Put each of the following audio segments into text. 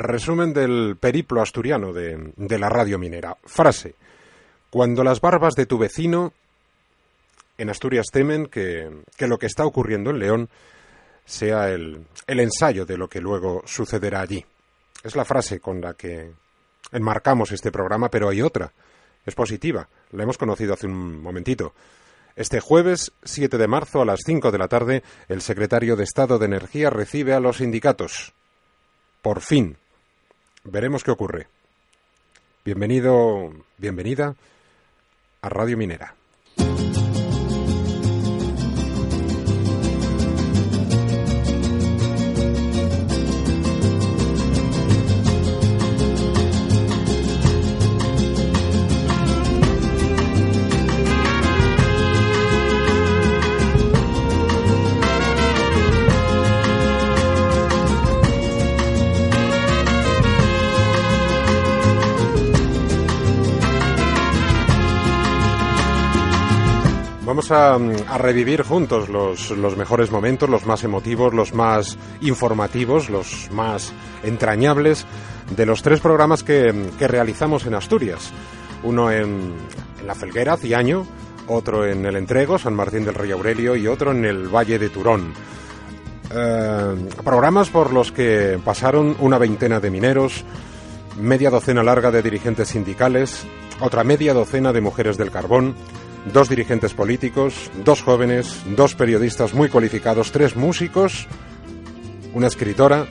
Resumen del periplo asturiano de, la radio minera. Frase. Cuando las barbas de tu vecino en Asturias temen que, lo que está ocurriendo en León sea el, el, ensayo de lo que luego sucederá allí. Es la frase con la que enmarcamos este programa, pero hay otra. Es positiva. La hemos conocido hace un momentito. Este jueves 7 de marzo a las 5 de la tarde, el secretario de Estado de Energía recibe a los sindicatos. Por fin. Veremos qué ocurre. Bienvenido, bienvenida a Radio Minera. Vamos a, revivir juntos los, mejores momentos, los más emotivos, los más informativos, los más entrañables de los tres programas que, realizamos en Asturias. Uno en, La Felguera, Ciaño, otro en El Entrego, San Martín del Rey Aurelio y otro en el Valle de Turón. Eh, programas por los que pasaron una veintena de mineros, media docena larga de dirigentes sindicales, otra media docena de mujeres del carbón, dos dirigentes políticos, dos jóvenes, dos periodistas muy cualificados, tres músicos, una escritora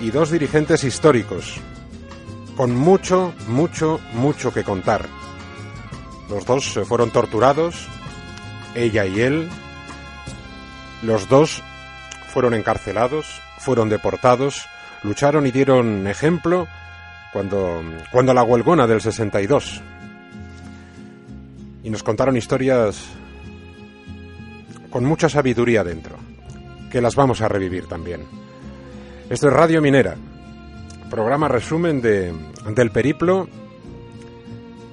y dos dirigentes históricos, con mucho, mucho, mucho que contar. Los dos fueron torturados, ella y él. Los dos fueron encarcelados, fueron deportados, lucharon y dieron ejemplo cuando, cuando la huelgona del 62 y nos contaron historias con mucha sabiduría dentro, que las vamos a revivir también. Esto es Radio Minera, programa resumen de, del periplo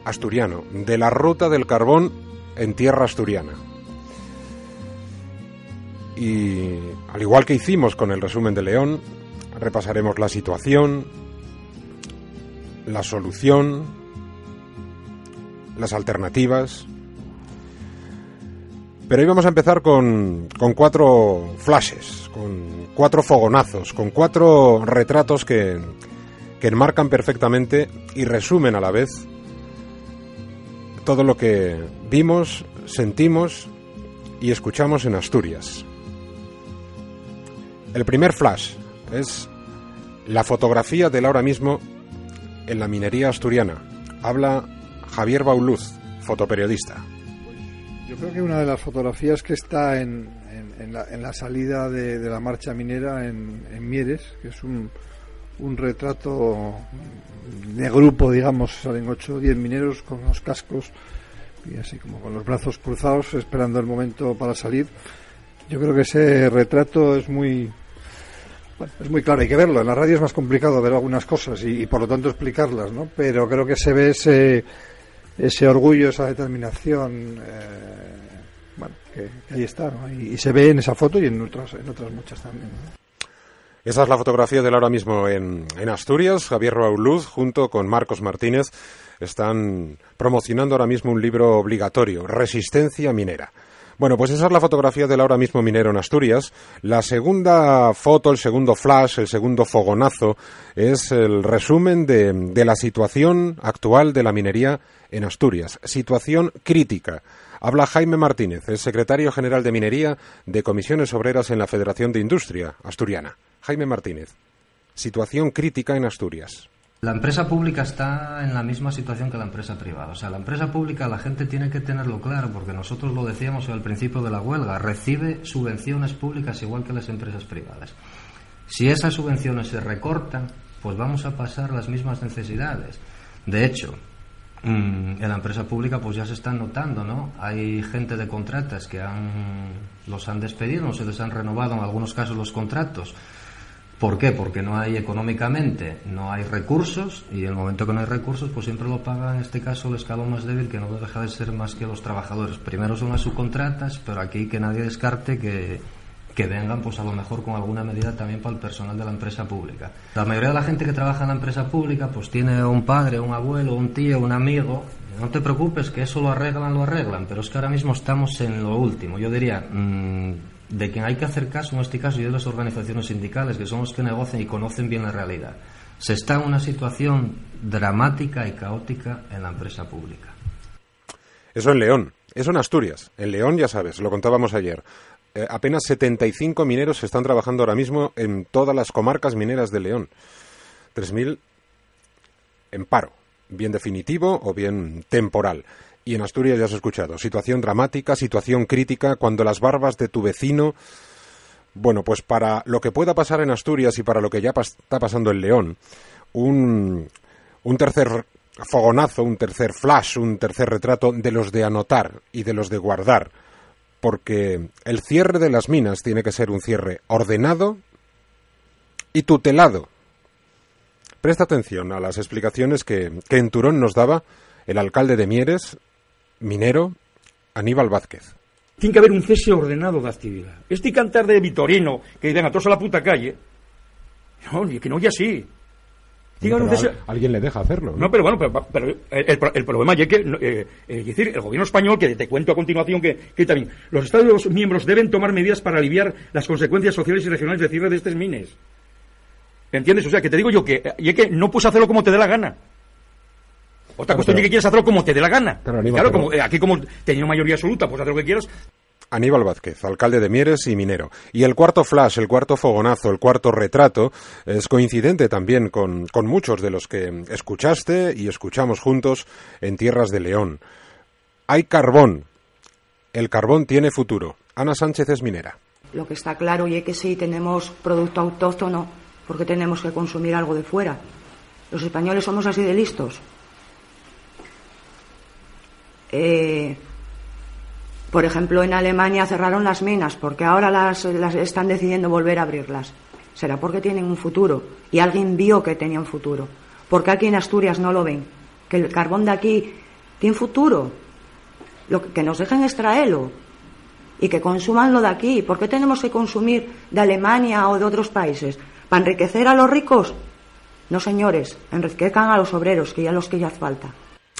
asturiano, de la ruta del carbón en tierra asturiana. Y al igual que hicimos con el resumen de León, repasaremos la situación, la solución, las alternativas. Pero hoy vamos a empezar con, con cuatro flashes, con cuatro fogonazos, con cuatro retratos que, que enmarcan perfectamente y resumen a la vez todo lo que vimos, sentimos y escuchamos en Asturias. El primer flash es la fotografía del ahora mismo en la minería asturiana. Habla Javier Bauluz, fotoperiodista. Yo creo que una de las fotografías que está en, la, salida de, la marcha minera en, Mieres, que es un, retrato de grupo, digamos, salen 8 o 10 mineros con los cascos y así como con los brazos cruzados esperando el momento para salir. Yo creo que ese retrato es muy es muy claro, hay que verlo. En la radio es más complicado ver algunas cosas y, y, por lo tanto explicarlas, ¿no? Pero creo que se ve ese, ese orgullo, esa determinación, eh, bueno, que, ahí está, y, se ve en esa foto y en otras, en otras muchas también. Esa es la fotografía del ahora mismo en, Asturias. Javier Rauluz, junto con Marcos Martínez, están promocionando ahora mismo un libro obligatorio, Resistencia Minera. Bueno, pues esa es la fotografía del ahora mismo minero en Asturias. La segunda foto, el segundo flash, el segundo fogonazo, es el resumen de, de la situación actual de la minería en Asturias. Situación crítica. Habla Jaime Martínez, el secretario general de Minería de Comisiones Obreras en la Federación de Industria Asturiana. Jaime Martínez. Situación crítica en Asturias. La empresa pública está en la misma situación que la empresa privada. O sea, la empresa pública la gente tiene que tenerlo claro, porque nosotros lo decíamos al principio de la huelga, recibe subvenciones públicas igual que las empresas privadas. Si esas subvenciones se recortan, pues vamos a pasar las mismas necesidades. De hecho, mm, en la empresa pública pues ya se están notando, ¿no? Hay gente de contratas que han, los han despedido, no se les han renovado en algunos casos los contratos ¿Por qué? Porque no hay económicamente, no hay recursos y en el momento que no hay recursos, pues siempre lo paga en este caso el escalón más débil, que no deja de ser más que los trabajadores. Primero son las subcontratas, pero aquí que nadie descarte que, que vengan pues a lo mejor con alguna medida también para el personal de la empresa pública. La mayoría de la gente que trabaja en la empresa pública pues tiene un padre, un abuelo, un tío, un amigo. No te preocupes que eso lo arreglan, lo arreglan, pero es que ahora mismo estamos en lo último. Yo diría, mm, de quien hay que hacer caso en este caso y de las organizaciones sindicales, que son los que negocian y conocen bien la realidad. Se está en una situación dramática y caótica en la empresa pública. Eso en León. Eso en Asturias. En León, ya sabes, lo contábamos ayer. Eh, apenas 75 mineros están trabajando ahora mismo en todas las comarcas mineras de León. 3.000 en paro, bien definitivo o bien temporal. Y en Asturias ya has escuchado, situación dramática, situación crítica, cuando las barbas de tu vecino... Bueno, pues para lo que pueda pasar en Asturias y para lo que ya está pasando en León, un, un tercer fogonazo, un tercer flash, un tercer retrato de los de anotar y de los de guardar porque el cierre de las minas tiene que ser un cierre ordenado y tutelado. Presta atención a las explicaciones que, en Turón nos daba el alcalde de Mieres, minero, Aníbal Vázquez. Tiene que haber un cese ordenado de actividad. Este cantar de Vitorino, que digan a todos a la puta calle, no, que no ya así alguien le deja hacerlo. No, pero bueno, pero, el, problema es que, eh, eh, decir, el gobierno español, que te cuento a continuación que, que, también los Estados miembros deben tomar medidas para aliviar las consecuencias sociales y regionales de cierre de estos mines. ¿Entiendes? O sea, que te digo yo que, y que no puedes hacerlo como te dé la gana. Otra cuestión es que quieres hacerlo como te dé la gana. claro, como, eh, aquí como teniendo mayoría absoluta, pues hacer lo que quieras. Aníbal Vázquez, alcalde de Mieres y minero. Y el cuarto flash, el cuarto fogonazo, el cuarto retrato es coincidente también con, muchos de los que escuchaste y escuchamos juntos en Tierras de León. Hay carbón. El carbón tiene futuro. Ana Sánchez es minera. Lo que está claro y es que sí tenemos producto autóctono porque tenemos que consumir algo de fuera. Los españoles somos así de listos. Eh, por ejemplo, en Alemania cerraron las minas porque ahora las, están decidiendo volver a abrirlas. Será porque tienen un futuro y alguien vio que tenía un futuro. Porque aquí en Asturias no lo ven. Que el carbón de aquí tiene futuro. Que, nos dejen extraerlo y que consuman lo de aquí. ¿Por qué tenemos que consumir de Alemania o de otros países? ¿Para enriquecer a los ricos? No, señores, enriquezcan a los obreros, que ya los que ya falta.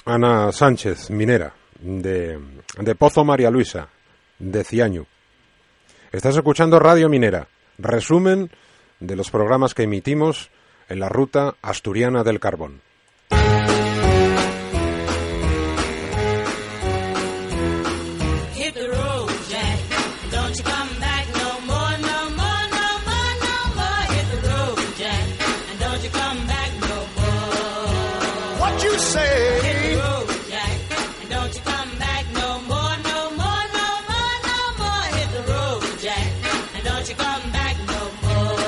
Ana Sánchez, minera de, Pozo María Luisa, de Ciañu. Estás escuchando Radio Minera, resumen de los programas que emitimos en la ruta asturiana del carbón. come back no more.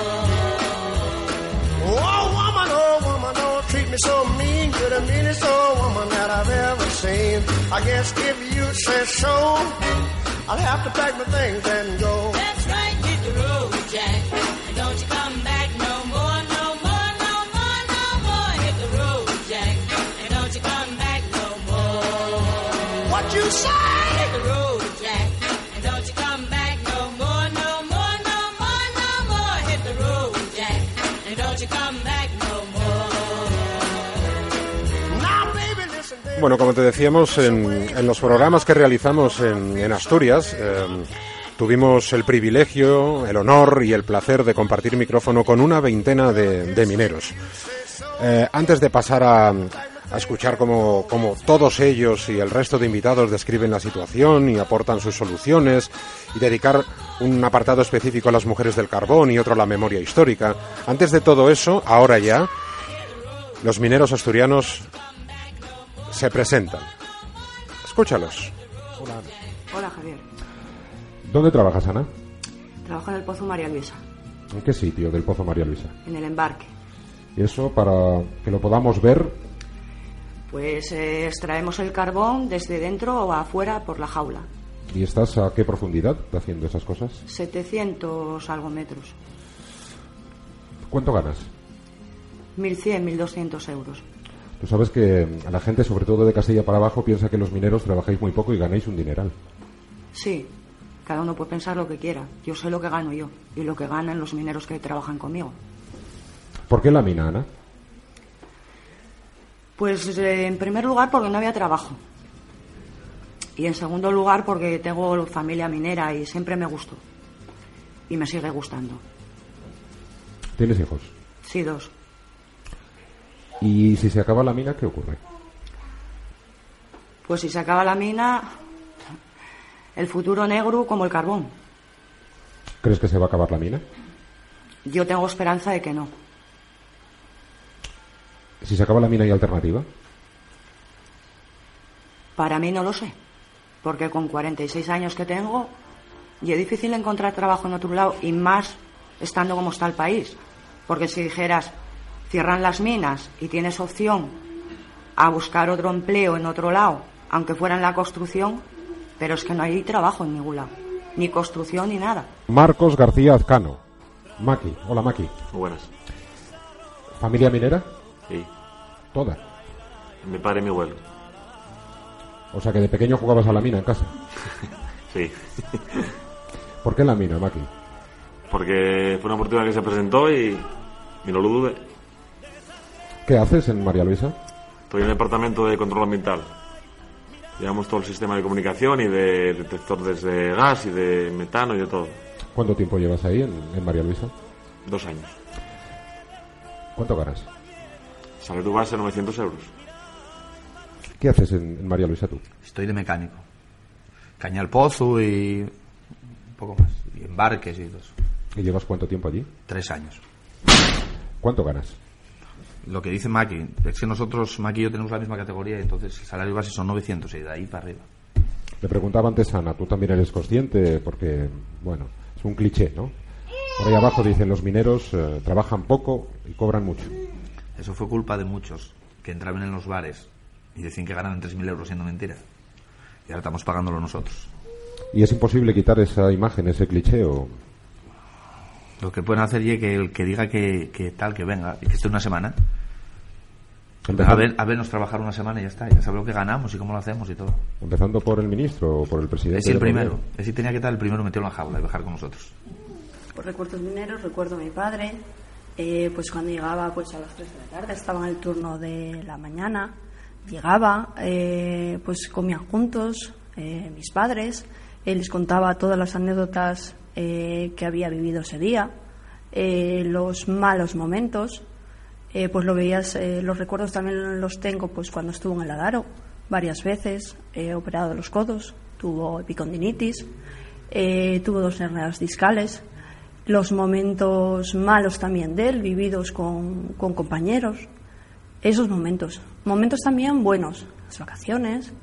Oh, woman, oh, woman, don't treat me so mean. You're the meanest old woman that I've ever seen. I guess if you say so, I'll have to pack my things and go. That's right, hit the road, Jack. Bueno, como te decíamos, en, los programas que realizamos en, Asturias, em, tuvimos el privilegio, el honor y el placer de compartir micrófono con una veintena de, mineros. Eh, antes de pasar a, escuchar cómo, todos ellos y el resto de invitados describen la situación y aportan sus soluciones y dedicar un apartado específico a las mujeres del carbón y otro a la memoria histórica. Antes de todo eso, ahora ya, los mineros asturianos se presentan. Escúchalos. Hola. Hola, Javier. ¿Dónde trabajas, Ana? Trabajo en el Pozo María Luisa. ¿En qué sitio del Pozo María Luisa? En el embarque. ¿Y eso para que lo podamos ver? Pues eh, extraemos el carbón desde dentro o afuera por la jaula. ¿Y estás a qué profundidad haciendo esas cosas? 700 algo metros. ¿Cuánto ganas? 1.100, 1.200 euros. Tú sabes que la gente, sobre todo de Castilla para abajo, piensa que los mineros trabajáis muy poco y ganáis un dineral. Sí, Cada uno puede pensar lo que quiera. Yo sé lo que gano yo y lo que ganan los mineros que trabajan conmigo. ¿Por qué la mina, Ana? Pues eh, en primer lugar porque no había trabajo. Y en segundo lugar porque tengo familia minera y siempre me gustó. Y me sigue gustando. ¿Tienes hijos? Sí, dos. ¿Y si se acaba la mina, qué ocurre? Pues si se acaba la mina, el futuro negro como el carbón. ¿Crees que se va a acabar la mina? Yo tengo esperanza de que no. Si se acaba la mina, ¿hay alternativa? Para mí no lo sé. Porque con 46 años que tengo, y es difícil encontrar trabajo en otro lado y más estando como está el país. Porque si dijeras, cierran las minas y tienes opción a buscar otro empleo en otro lado, aunque fuera en la construcción, pero es que no hay trabajo en ningún lado, ni construcción ni nada. Marcos García Azcano. Maki. Hola, Maki. Muy buenas. ¿Familia minera? Sí. Toda. Mi padre y mi abuelo. O sea que de pequeño jugabas a la mina en casa. Sí. ¿Por qué en la mina, Maki? Porque fue una oportunidad que se presentó y, y no lo dudé. ¿Qué haces en María Luisa? Estoy en el departamento de control ambiental. Llevamos todo el sistema de comunicación y de detectores de gas y de metano y de todo. ¿Cuánto tiempo llevas ahí en, en María Luisa? Dos años. ¿Cuánto ganas? Sale tu base 900 euros. ¿Qué haces en, en María Luisa tú? Estoy de mecánico. Caña al pozo y un poco más. Y embarques y todo eso. ¿Y llevas cuánto tiempo allí? Tres años. ¿Cuánto ganas? Lo que dice Maki, es que nosotros, Maki y yo tenemos la misma categoría y entonces el salario base son 900 y de ahí para arriba. Le preguntaba antes Ana, tú también eres consciente, porque, bueno, es un cliché, ¿no? Por ahí abajo dicen los mineros eh, trabajan poco y cobran mucho. Eso fue culpa de muchos que entraban en los bares y decían que ganaban 3.000 euros siendo mentira. Y ahora estamos pagándolo nosotros. ¿Y es imposible quitar esa imagen, ese cliché? O... Lo que pueden hacer es que el que diga que, que tal, que venga, y que esté una semana, Empezando, a, ver, a vernos trabajar una semana y ya está, ya sabe lo que ganamos y cómo lo hacemos y todo. empezando por el ministro o por el presidente. Es el primero, es si tenía que estar el primero metido en la jaula y bajar con nosotros. Por recuerdos mineros recuerdo a mi padre, eh, pues cuando llegaba pues a las 3 de la tarde, estaba en el turno de la mañana, llegaba, eh, pues comían juntos eh, mis padres, él les contaba todas las anécdotas eh, que había vivido ese día, eh, los malos momentos, eh, pues lo veías, eh, los recuerdos también los tengo pues cuando estuvo en el Adaro varias veces, he operado de los codos, tuvo epicondinitis, eh, tuvo dos hernias discales, los momentos malos también de él, vividos con, con compañeros, esos momentos, momentos también buenos, las vacaciones,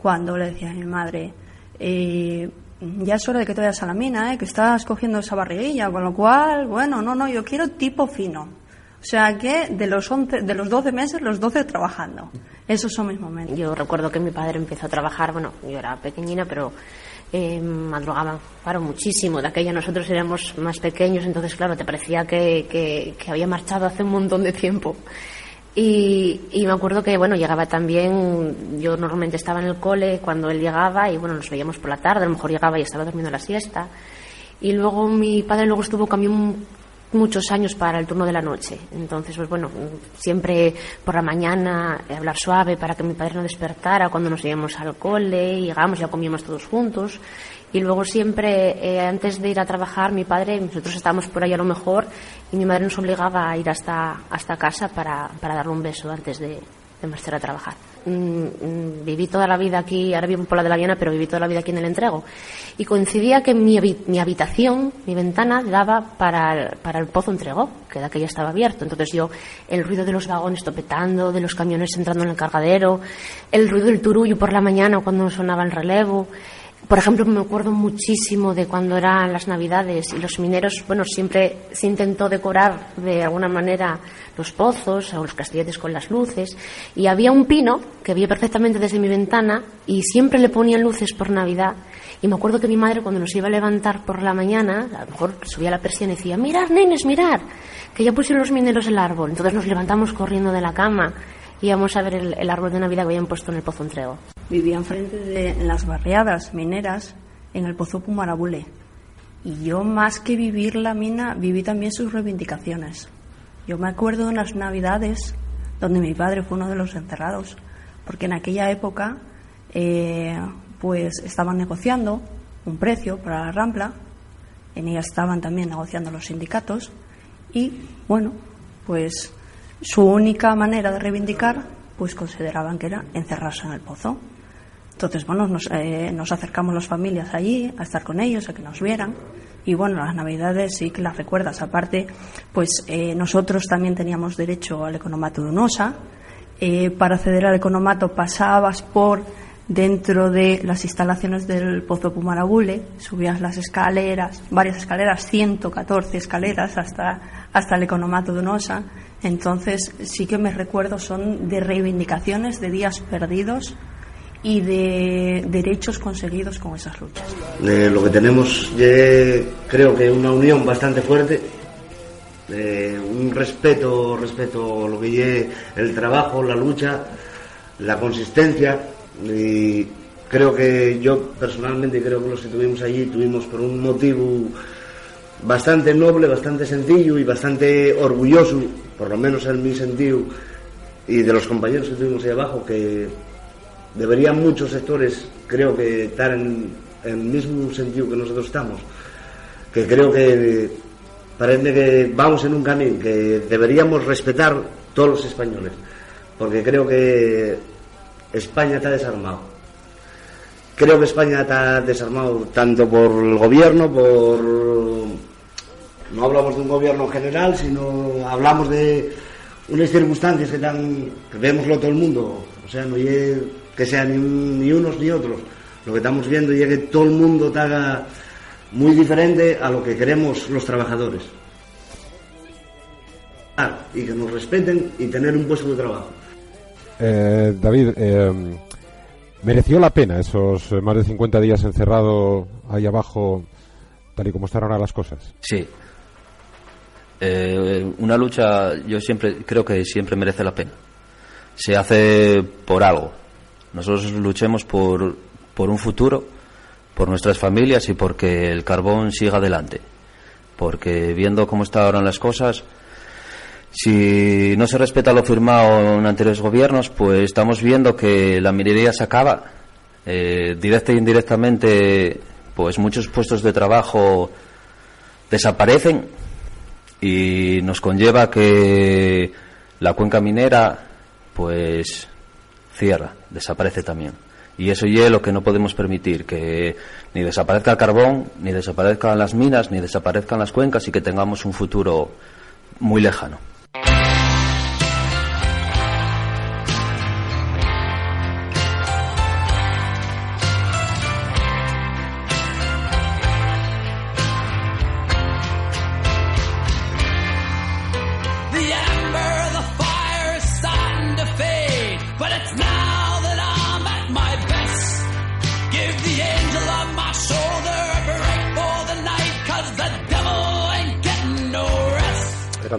cuando le decía a mi madre, eh, ya es hora de que te vayas a la mina, eh, que estás cogiendo esa barriguilla, con lo cual, bueno, no, no, yo quiero tipo fino. O sea que de los, 11, de los 12 meses, los 12 trabajando. Esos son mis momentos. Yo recuerdo que mi padre empezó a trabajar, bueno, yo era pequeñina, pero eh, madrugaba, claro, muchísimo. De aquella nosotros éramos más pequeños, entonces, claro, te parecía que, que, que había marchado hace un montón de tiempo. Y, y, me acuerdo que, bueno, llegaba también, yo normalmente estaba en el cole cuando él llegaba y, bueno, nos veíamos por la tarde, a lo mejor llegaba y estaba durmiendo la siesta. Y luego mi padre luego estuvo cambiando muchos años para el turno de la noche. Entonces, pues bueno, siempre por la mañana eh, hablar suave para que mi padre no despertara cuando nos íbamos al cole, y ya comíamos todos juntos. Y luego siempre, eh, antes de ir a trabajar, mi padre, nosotros estábamos por ahí a lo mejor, y mi madre nos obligaba a ir hasta, hasta casa para, para darle un beso antes de, de marchar a trabajar. Mm, mm, viví toda la vida aquí, ahora vivo por la de la Viana, pero viví toda la vida aquí en el entrego. Y coincidía que mi, mi habitación, mi ventana, daba para el, para el pozo entrego, que de aquella estaba abierto. Entonces yo, el ruido de los vagones topetando, de los camiones entrando en el cargadero, el ruido del turullo por la mañana cuando sonaba el relevo. Por ejemplo, me acuerdo muchísimo de cuando eran las Navidades y los mineros, bueno, siempre se intentó decorar de alguna manera los pozos o los castilletes con las luces y había un pino que vi perfectamente desde mi ventana y siempre le ponían luces por Navidad y me acuerdo que mi madre cuando nos iba a levantar por la mañana, a lo mejor subía la persiana y decía, mirar nenes, mirar, que ya pusieron los mineros el árbol. Entonces nos levantamos corriendo de la cama íbamos a ver el, el, árbol de Navidad que habían puesto en el Pozo Entrego. Vivía enfrente de las barriadas mineras, en el Pozo Pumarabule. Y yo, más que vivir la mina, viví también sus reivindicaciones. Yo me acuerdo de unas navidades donde mi padre fue uno de los enterrados, porque en aquella época eh, pues estaban negociando un precio para la rampla, en ella estaban también negociando los sindicatos y bueno, pues su única manera de reivindicar pues consideraban que era encerrarse en el pozo. Entonces, bueno, nos, eh, nos acercamos las familias allí a estar con ellos, a que nos vieran. Y bueno, las navidades sí que las recuerdas. Aparte, pues eh, nosotros también teníamos derecho al economato de UNOSA. Eh, para acceder al economato pasabas por dentro de las instalaciones del Pozo Pumarabule, subías las escaleras, varias escaleras, 114 escaleras hasta, hasta el economato de UNOSA. Entonces sí que me recuerdo son de reivindicaciones, de días perdidos y de derechos conseguidos con esas luchas. Eh, lo que tenemos eh, creo que una unión bastante fuerte, eh, un respeto, respeto a lo que es el trabajo, la lucha, la consistencia y creo que yo personalmente creo que los que estuvimos allí tuvimos por un motivo bastante noble, bastante sencillo y bastante orgulloso, por lo menos en mi sentido, y de los compañeros que estuvimos ahí abajo, que deberían muchos sectores, creo que, estar en, el mismo sentido que nosotros estamos, que creo que parece que vamos en un camino que deberíamos respetar todos los españoles, porque creo que España está desarmado. Creo que España está desarmado tanto por el gobierno, por... No hablamos de un gobierno general, sino hablamos de unas circunstancias que, están, que vemoslo todo el mundo. O sea, no es que sean ni, unos ni otros. Lo que estamos viendo es que todo el mundo está muy diferente a lo que queremos los trabajadores. Ah, y que nos respeten y tener un puesto de trabajo. Eh, David, eh, ¿mereció la pena esos más de 50 días encerrado ahí abajo, tal y como están ahora las cosas? Sí. Eh, una lucha, yo siempre creo que siempre merece la pena. Se hace por algo. Nosotros luchemos por, por un futuro, por nuestras familias y porque el carbón siga adelante. Porque viendo cómo están ahora las cosas, si no se respeta lo firmado en anteriores gobiernos, pues estamos viendo que la minería se acaba. Eh, directa e indirectamente, pues muchos puestos de trabajo desaparecen y nos conlleva que la cuenca minera, pues cierra, desaparece también. Y eso es lo que no podemos permitir, que ni desaparezca el carbón, ni desaparezcan las minas, ni desaparezcan las cuencas y que tengamos un futuro muy lejano.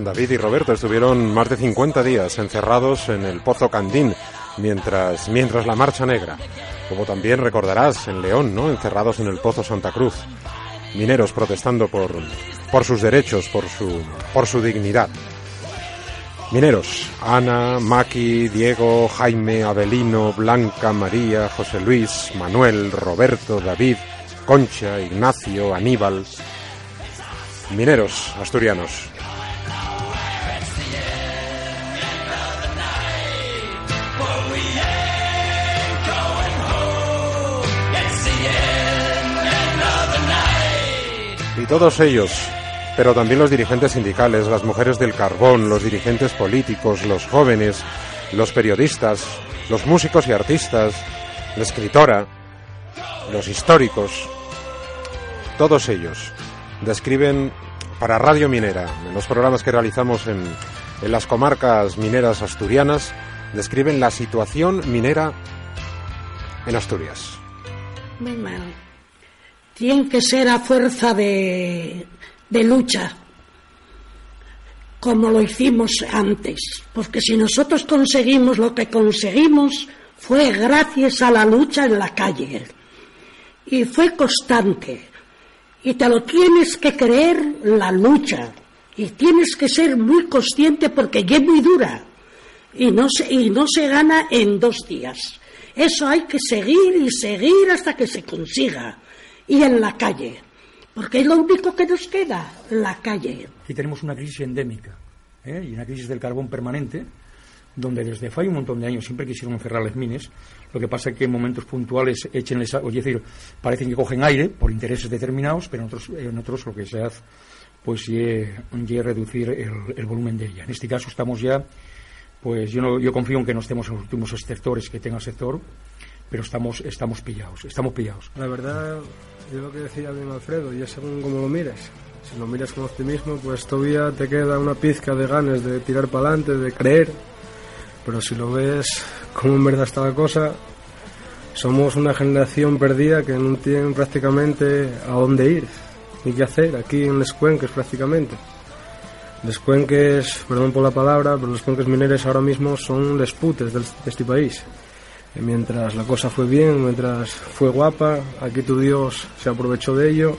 David y Roberto estuvieron más de 50 días encerrados en el Pozo Candín mientras, mientras la Marcha Negra. Como también recordarás en León, ¿no? Encerrados en el Pozo Santa Cruz. Mineros protestando por, por sus derechos, por su, por su dignidad. Mineros, Ana, Maki, Diego, Jaime, Abelino, Blanca, María, José Luis, Manuel, Roberto, David, Concha, Ignacio, Aníbal. Mineros asturianos, Y todos ellos, pero también los dirigentes sindicales, las mujeres del carbón, los dirigentes políticos, los jóvenes, los periodistas, los músicos y artistas, la escritora, los históricos, todos ellos describen para Radio Minera, en los programas que realizamos en, en las comarcas mineras asturianas, describen la situación minera en Asturias tiene que ser a fuerza de, de lucha, como lo hicimos antes, porque si nosotros conseguimos lo que conseguimos fue gracias a la lucha en la calle. y fue constante. Y te lo tienes que creer la lucha. Y tienes que ser muy consciente porque es muy dura. Y no se, y no se gana en dos días. Eso hay que seguir y seguir hasta que se consiga. Y en la calle. Porque es lo único que nos queda, la calle. Aquí tenemos una crisis endémica ¿eh? y una crisis del carbón permanente, donde desde hace un montón de años siempre quisieron cerrar las mines. Lo que pasa es que en momentos puntuales échenles, o es decir, parecen que cogen aire por intereses determinados, pero en otros, lo que se hace pues es reducir el, el, volumen de ella. En este caso estamos ya, pues yo, no, yo confío en que no estemos en los últimos sectores que tenga el sector, pero estamos, estamos pillados, estamos pillados. La verdad, yo lo que decía bien Alfredo, ya según como lo mires. Si lo miras con optimismo, pues todavía te queda una pizca de ganas de tirar para adelante, de creer. Pero si lo ves como en verdad está la cosa, somos una generación perdida que no tiene prácticamente a dónde ir ni qué hacer aquí en Les Cuenques prácticamente. Les Cuenques, perdón por la palabra, pero los Cuenques mineros ahora mismo son les putes de este país. Mientras la cosa fue bien, mientras fue guapa, aquí tu Dios se aprovechó de ello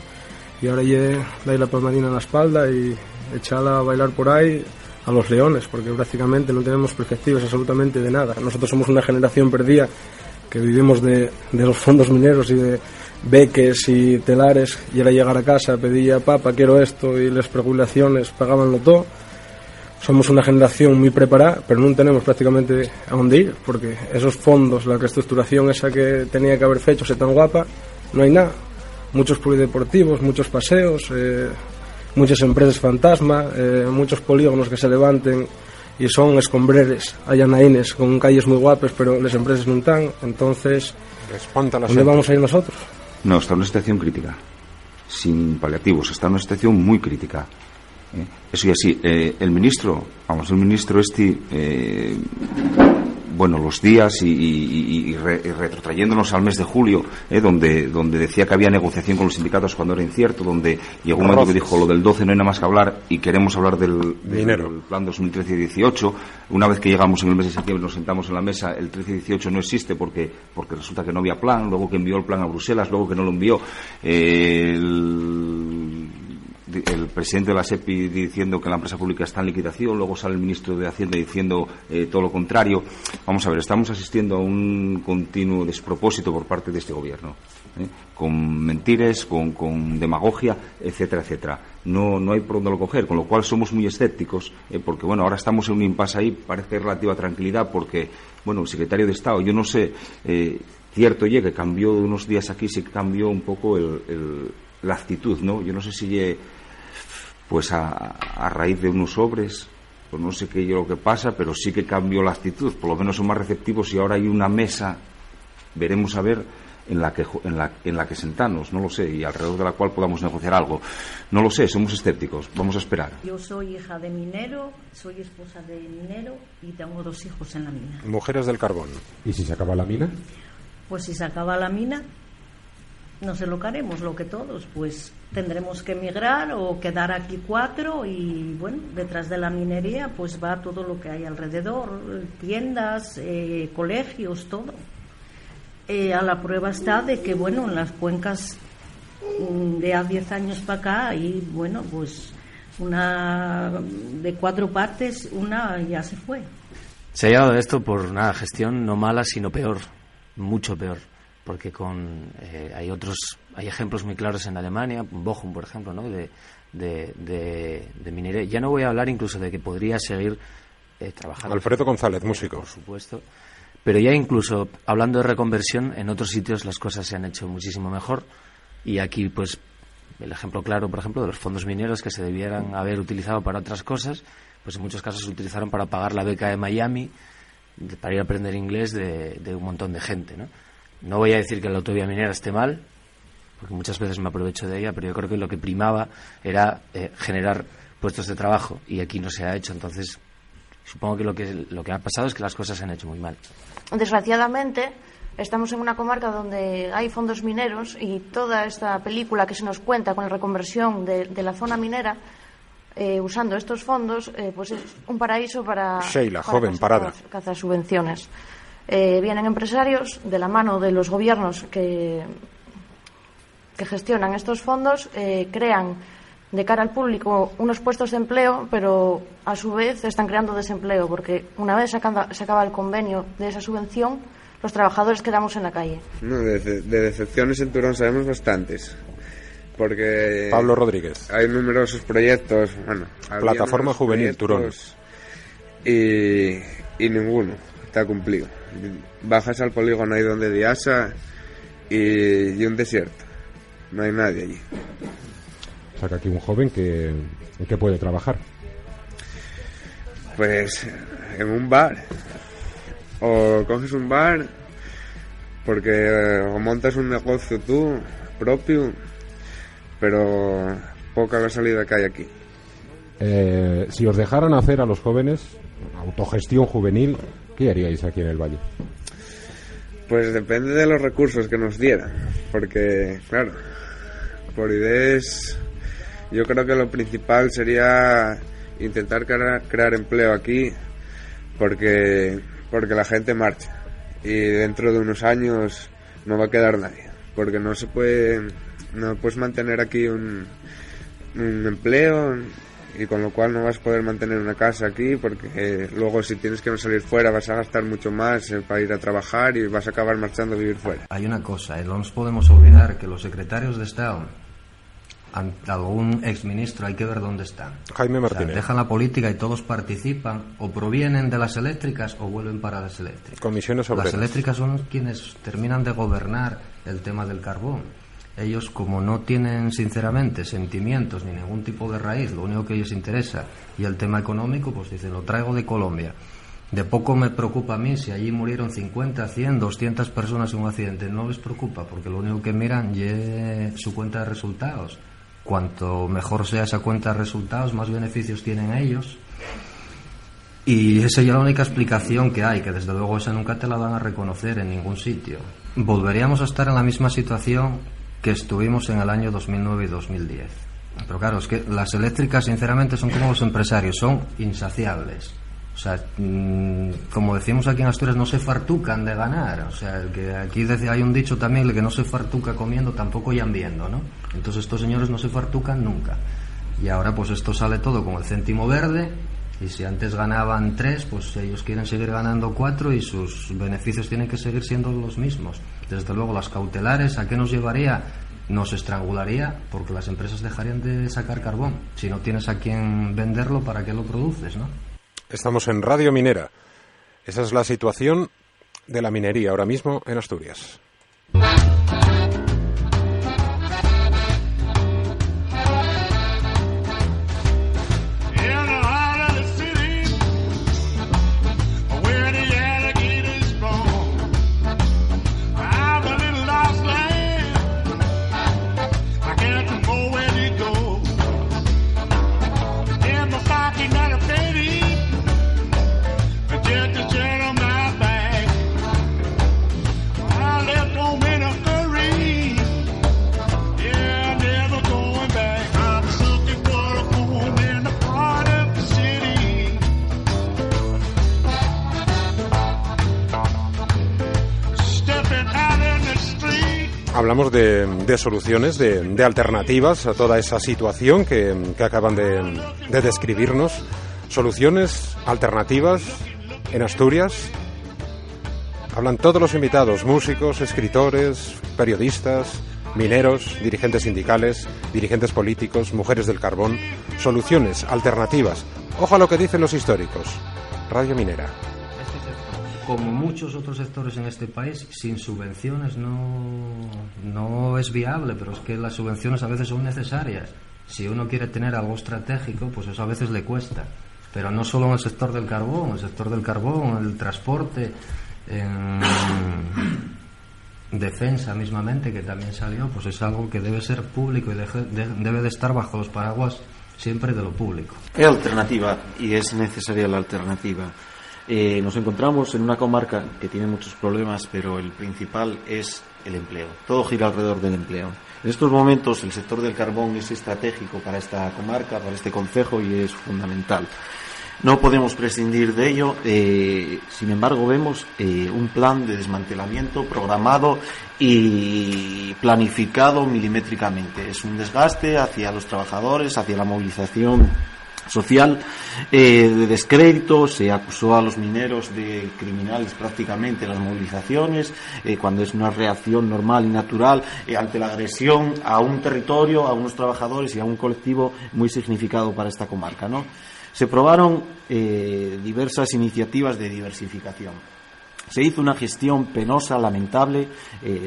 y ahora ya dais la palmadina en la espalda y echala a bailar por ahí a los leones, porque prácticamente no tenemos perspectivas absolutamente de nada. Nosotros somos una generación perdida que vivimos de, los fondos mineros y de beques y telares y era llegar a casa, pedía papa, quiero esto y las regulaciones pagabanlo todo. Somos una generación muy preparada, pero no tenemos prácticamente a dónde ir, porque esos fondos, la reestructuración esa que tenía que haber hecho, se tan guapa, no hay nada. Muchos polideportivos, muchos paseos, eh, muchas empresas fantasma, eh, muchos polígonos que se levanten y son escombreres, hay anaínes con calles muy guapas, pero las empresas no están, entonces, ¿dónde vamos a ir nosotros? No, está en una situación crítica, sin paliativos, está en una situación muy crítica. ¿Eh? Eso y así, el ministro, vamos, el ministro este bueno, los días y, retrotrayéndonos al mes de julio, eh, donde, donde decía que había negociación con los sindicatos cuando era incierto, donde llegó un momento que dijo lo del 12 no hay nada más que hablar y queremos hablar del, del plan 2013-18. Una vez que llegamos en el mes de septiembre nos sentamos en la mesa, el 13-18 no existe porque, porque resulta que no había plan, luego que envió el plan a Bruselas, luego que no lo envió. Eh, el, el presidente de la SEPI diciendo que la empresa pública está en liquidación, luego sale el ministro de Hacienda diciendo eh, todo lo contrario. Vamos a ver, estamos asistiendo a un continuo despropósito por parte de este gobierno, ¿eh? con mentiras, con, demagogia, etcétera, etcétera. No, no hay por dónde lo coger, con lo cual somos muy escépticos, ¿eh? porque bueno, ahora estamos en un impasse ahí, parece relativa tranquilidad, porque bueno, el secretario de Estado, yo no sé, cierto, oye, que cambió unos días aquí, sí cambió un poco la actitud, ¿no? Yo no sé si pues a, raíz de unos sobres, pues no sé qué yo lo que pasa, pero sí que cambió la actitud, por lo menos son más receptivos y ahora hay una mesa, veremos a ver, en la que en la, en la que sentamos, no lo sé, y alrededor de la cual podamos negociar algo. No lo sé, somos escépticos, vamos a esperar. Yo soy hija de minero, soy esposa de minero y tengo dos hijos en la mina. Mujeres del carbón. ¿Y si se acaba la mina? Pues si se acaba la mina, no se lo haremos, lo que todos, pues tendremos que emigrar o quedar aquí cuatro y bueno, detrás de la minería pues va todo lo que hay alrededor, tiendas, eh, colegios, todo. Eh, a la prueba está de que bueno, en las cuencas mm, de a 10 años para acá y bueno, pues una de cuatro partes, una ya se fue. Se ha llegado esto por una gestión no mala, sino peor, mucho peor porque con eh, hay otros hay ejemplos muy claros en Alemania Bochum por ejemplo ¿no? de, de, minería. Ya no voy a hablar incluso de que podría seguir eh, trabajando. Alfredo González músico. Por supuesto. Pero ya incluso hablando de reconversión en otros sitios las cosas se han hecho muchísimo mejor. Y aquí pues el ejemplo claro por ejemplo de los fondos mineros que se debieran haber utilizado para otras cosas pues en muchos casos se utilizaron para pagar la beca de Miami para ir a aprender inglés de, de un montón de gente ¿no? No voy a decir que la autovía minera esté mal, porque muchas veces me aprovecho de ella, pero yo creo que lo que primaba era eh, generar puestos de trabajo y aquí no se ha hecho. Entonces, supongo que lo, que lo que ha pasado es que las cosas se han hecho muy mal. Desgraciadamente, estamos en una comarca donde hay fondos mineros y toda esta película que se nos cuenta con la reconversión de, la zona minera, eh, usando estos fondos, eh, pues es un paraíso para, Sheila, joven, parada. cazar subvenciones. Eh, vienen empresarios de la mano de los gobiernos que, que gestionan estos fondos eh, crean de cara al público unos puestos de empleo, pero a su vez están creando desempleo, porque una vez se acaba, se acaba el convenio de esa subvención, los trabajadores quedamos en la calle. No, de, de decepciones en Turón sabemos bastantes. Porque Pablo Rodríguez. hay numerosos proyectos. Bueno, Plataforma Juvenil Turón. Y, y ninguno está cumplido. Bajas al polígono ahí donde Diasa y, y un desierto. No hay nadie allí. Que aquí un joven que, que puede trabajar. Pues en un bar. O coges un bar porque eh, o montas un negocio tú propio, pero poca la salida que hay aquí. Eh, si os dejaran hacer a los jóvenes autogestión juvenil, ¿qué haríais aquí en el Valle? Pues depende de los recursos que nos dieran, porque claro, por ideas yo creo que lo principal sería intentar crear, empleo aquí, porque porque la gente marcha y dentro de unos años no va a quedar nadie, porque no se puede no puedes mantener aquí un, un empleo y con lo cual no vas a poder mantener una casa aquí porque eh, luego si tienes que salir fuera vas a gastar mucho más eh, para ir a trabajar y vas a acabar marchando a vivir fuera. Hay una cosa, eh, no nos podemos olvidar que los secretarios de Estado, ante algún exministro, hay que ver dónde están. Jaime O sea, Martínez. dejan la política y todos participan, o provienen de las eléctricas o vuelven para las eléctricas. Comisiones Las obreras. eléctricas son quienes terminan de gobernar el tema del carbón. Ellos, como no tienen sinceramente sentimientos ni ningún tipo de raíz, lo único que les interesa y el tema económico, pues dicen, lo traigo de Colombia. De poco me preocupa a mí si allí murieron 50, 100, 200 personas en un accidente. No les preocupa porque lo único que miran es su cuenta de resultados. Cuanto mejor sea esa cuenta de resultados, más beneficios tienen ellos. Y esa es la única explicación que hay, que desde luego esa nunca te la van a reconocer en ningún sitio. Volveríamos a estar en la misma situación que estuvimos en el año 2009 y 2010. Pero claro, es que las eléctricas sinceramente son como los empresarios, son insaciables. O sea, mm, como decimos aquí en Asturias, no se fartucan de ganar. O sea, que aquí hay un dicho también, que no se fartuca comiendo tampoco viendo, ¿no? Entonces estos señores no se fartucan nunca. Y ahora pues esto sale todo con el céntimo verde y si antes ganaban tres, pues ellos quieren seguir ganando cuatro y sus beneficios tienen que seguir siendo los mismos. Desde luego las cautelares, ¿a qué nos llevaría? Nos estrangularía porque las empresas dejarían de sacar carbón. Si no tienes a quien venderlo, ¿para qué lo produces, no? Estamos en Radio Minera. Esa es la situación de la minería ahora mismo en Asturias. Hablamos de, soluciones, de, alternativas a toda esa situación que, que acaban de, de describirnos. Soluciones, alternativas en Asturias. Hablan todos los invitados, músicos, escritores, periodistas, mineros, dirigentes sindicales, dirigentes políticos, mujeres del carbón. Soluciones, alternativas. Ojo a lo que dicen los históricos. Radio Minera. Como muchos otros sectores en este país, sin subvenciones no, no es viable, pero es que las subvenciones a veces son necesarias. Si uno quiere tener algo estratégico, pues eso a veces le cuesta. Pero no solo en el sector del carbón, el sector del carbón, el transporte, en defensa mismamente, que también salió, pues es algo que debe ser público y debe de estar bajo los paraguas siempre de lo público. Es alternativa y es necesaria la alternativa. Eh, nos encontramos en una comarca que tiene muchos problemas, pero el principal es el empleo. Todo gira alrededor del empleo. En estos momentos el sector del carbón es estratégico para esta comarca, para este concejo y es fundamental. no podemos prescindir de ello. eh, sin embargo, vemos eh, un plan de desmantelamiento programado y planificado milimétricamente. Es un desgaste hacia los trabajadores, hacia la movilización social eh, de descrédito, se acusó a los mineros de criminales prácticamente en las movilizaciones, eh, cuando es una reacción normal y natural eh, ante la agresión a un territorio, a unos trabajadores y a un colectivo muy significado para esta comarca. ¿no? Se probaron diversas iniciativas de diversificación. Se hizo una gestión penosa, lamentable,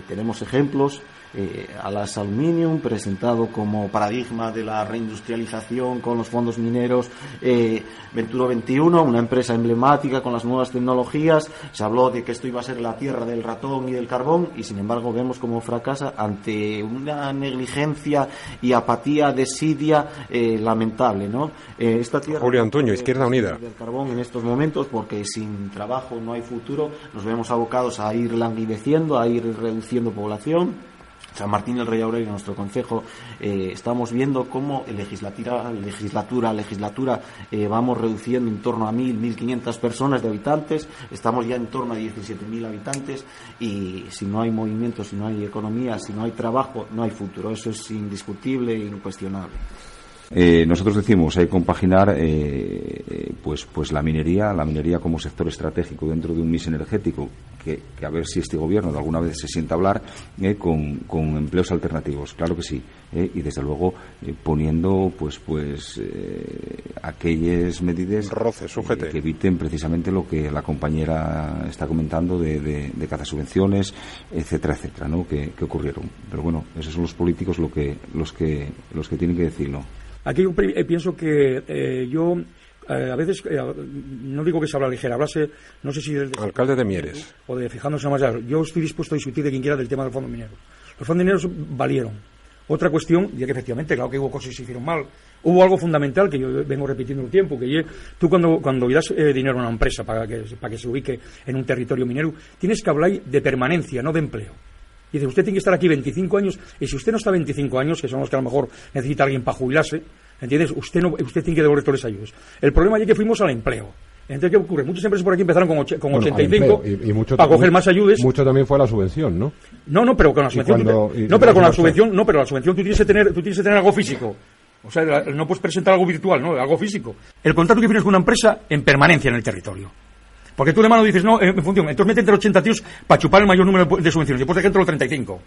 tenemos ejemplos. Eh, Alas Aluminium, presentado como paradigma de la reindustrialización con los fondos mineros, eh, Venturo 21, una empresa emblemática con las nuevas tecnologías. Se habló de que esto iba a ser la tierra del ratón y del carbón, y sin embargo vemos cómo fracasa ante una negligencia y apatía, desidia eh, lamentable. ¿no? Eh, esta tierra Julio Antuño, Izquierda Unida. del carbón en estos momentos porque sin trabajo no hay futuro, nos vemos abocados a ir languideciendo, a ir reduciendo población. San Martín del Rey Aurelio, nuestro consejo, eh, estamos viendo cómo legislatura, legislatura, legislatura, eh, vamos reduciendo en torno a 1.000, 1.500 personas de habitantes, estamos ya en torno a 17.000 habitantes y si no hay movimiento, si no hay economía, si no hay trabajo, no hay futuro. Eso es indiscutible e incuestionable. Eh, nosotros decimos hay que compaginar eh, eh, pues pues la minería la minería como sector estratégico dentro de un mix energético que, que a ver si este gobierno de alguna vez se sienta a hablar eh, con, con empleos alternativos. Claro que sí eh, y desde luego eh, poniendo pues pues eh, aquellas medidas que eviten precisamente lo que la compañera está comentando de, de, de cazasubvenciones etcétera etcétera ¿no? que, que ocurrieron. Pero bueno esos son los políticos lo que los que los que tienen que decirlo Aquí yo eh, pienso que eh, yo eh, a veces, eh, no digo que se habla ligera, hablase, no sé si del Alcalde de Mieres. o de fijándose más allá. Yo estoy dispuesto a discutir de quien quiera del tema del fondo minero. Los fondos mineros valieron. Otra cuestión, ya que efectivamente, claro que hubo cosas que se hicieron mal. Hubo algo fundamental que yo vengo repitiendo un tiempo, que tú cuando, cuando das eh, dinero a una empresa para que, para que se ubique en un territorio minero, tienes que hablar de permanencia, no de empleo. Y dice, usted tiene que estar aquí 25 años, y si usted no está 25 años, que son los que a lo mejor necesita alguien para jubilarse, ¿entiendes? Usted, no, usted tiene que devolver todas las ayudas. El problema es que fuimos al empleo. Entonces, ¿qué ocurre? Muchas empresas por aquí empezaron con, con Bueno, al 85 empleo, y, y mucho, para coger más ayudas. Mucho también fue la subvención, ¿no? No, no, pero con la subvención. tú cuando- te- y- no, pero con la subvención, no, pero la subvención tú tienes que tener, tú tienes que tener algo físico. O sea, no puedes presentar algo virtual, no, algo físico. El contrato que tienes con una empresa en permanencia en el territorio. Porque tú de mano dices, no, eh, en función, entonces mete entre 80 tíos para chupar el mayor número de, subvenciones. Después de que entre los 35.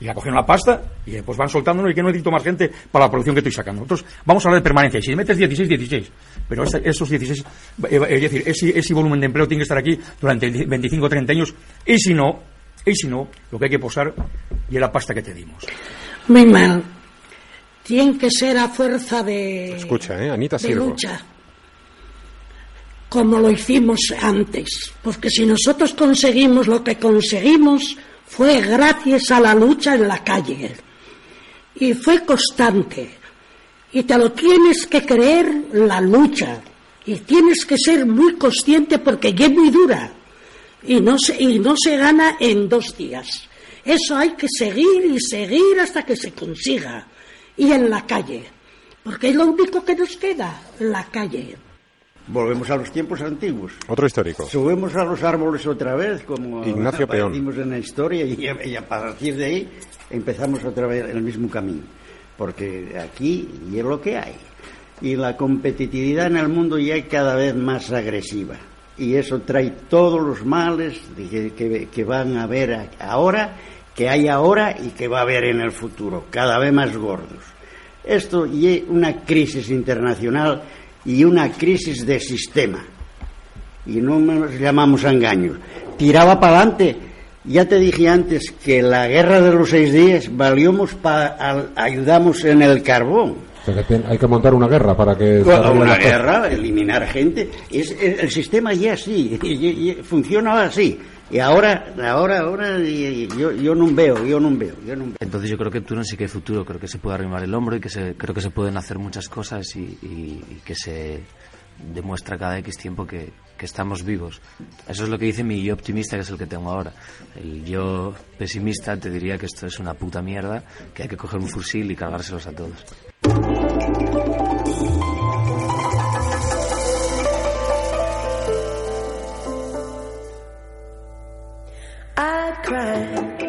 Y la cogieron la pasta y después van soltándonos y que no necesito más gente para la producción que estoy sacando. Nosotros vamos a hablar de permanencia. Y si metes 16, 16. Pero esos 16, eh, es decir, ese, ese volumen de empleo tiene que estar aquí durante 25 30 años. Y si no, y si no, lo que hay que posar y es la pasta que te dimos. Muy mal. Tiene que ser a fuerza de, Escucha, ¿eh? Anita de Sirvo. lucha, como lo hicimos antes. Porque si nosotros conseguimos lo que conseguimos, fue gracias a la lucha en la calle. Y fue constante. Y te lo tienes que creer la lucha. Y tienes que ser muy consciente porque es muy dura. Y no se, y no se gana en dos días. Eso hay que seguir y seguir hasta que se consiga. Y en la calle. Porque es lo único que nos queda, la calle. Volvemos a los tiempos antiguos. Otro histórico. Subimos a los árboles otra vez, como Ignacio Peón. en la historia, y, y a partir de ahí empezamos otra vez el mismo camino. Porque aquí y es lo que hay. Y la competitividad en el mundo ya es cada vez más agresiva. Y eso trae todos los males que, que- que van a haber ahora, que hay ahora y que va a haber en el futuro, cada vez más gordos. Esto es una crisis internacional y una crisis de sistema. Y no nos llamamos a engaños. Tiraba para adelante. Ya te dije antes que la guerra de los seis días valiómos para ayudamos en el carbón. Que hay que montar una guerra para que... Bueno, una guerra, eliminar gente. Es, el sistema ya así, funciona así. Y ahora, ahora, ahora, yo, yo no veo, yo no veo, yo no veo. Entonces yo creo que Túnez sí que hay futuro, creo que se puede arrimar el hombro y que se, creo que se pueden hacer muchas cosas y, y- y que se demuestra cada X tiempo que, que estamos vivos. Eso es lo que dice mi yo optimista, que es el que tengo ahora. El yo pesimista te diría que esto es una puta mierda, que hay que coger un fusil y cargárselos a todos. Cry.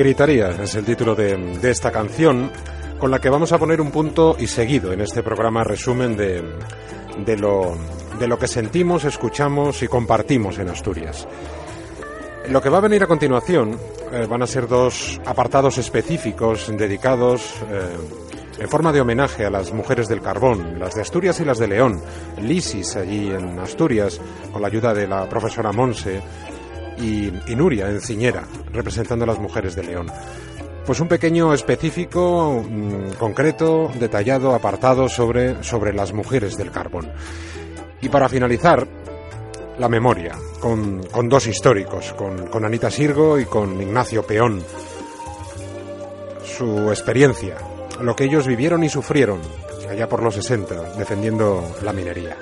Gritaría es el título de, esta canción con la que vamos a poner un punto y seguido en este programa resumen de, de, lo, de lo que sentimos, escuchamos y compartimos en Asturias. Lo que va a venir a continuación eh, van a ser dos apartados específicos dedicados eh, en forma de homenaje a las mujeres del carbón, las de Asturias y las de León. Lisis allí en Asturias, con la ayuda de la profesora Monse, y, Nuria Enciñera, representando a las mujeres de León. Pues un pequeño específico, mm, concreto, detallado, apartado sobre, sobre las mujeres del carbón. Y para finalizar, la memoria, con, con dos históricos, con, con Anita Sirgo y con Ignacio Peón. Su experiencia, lo que ellos vivieron y sufrieron allá por los 60, defendiendo la minería.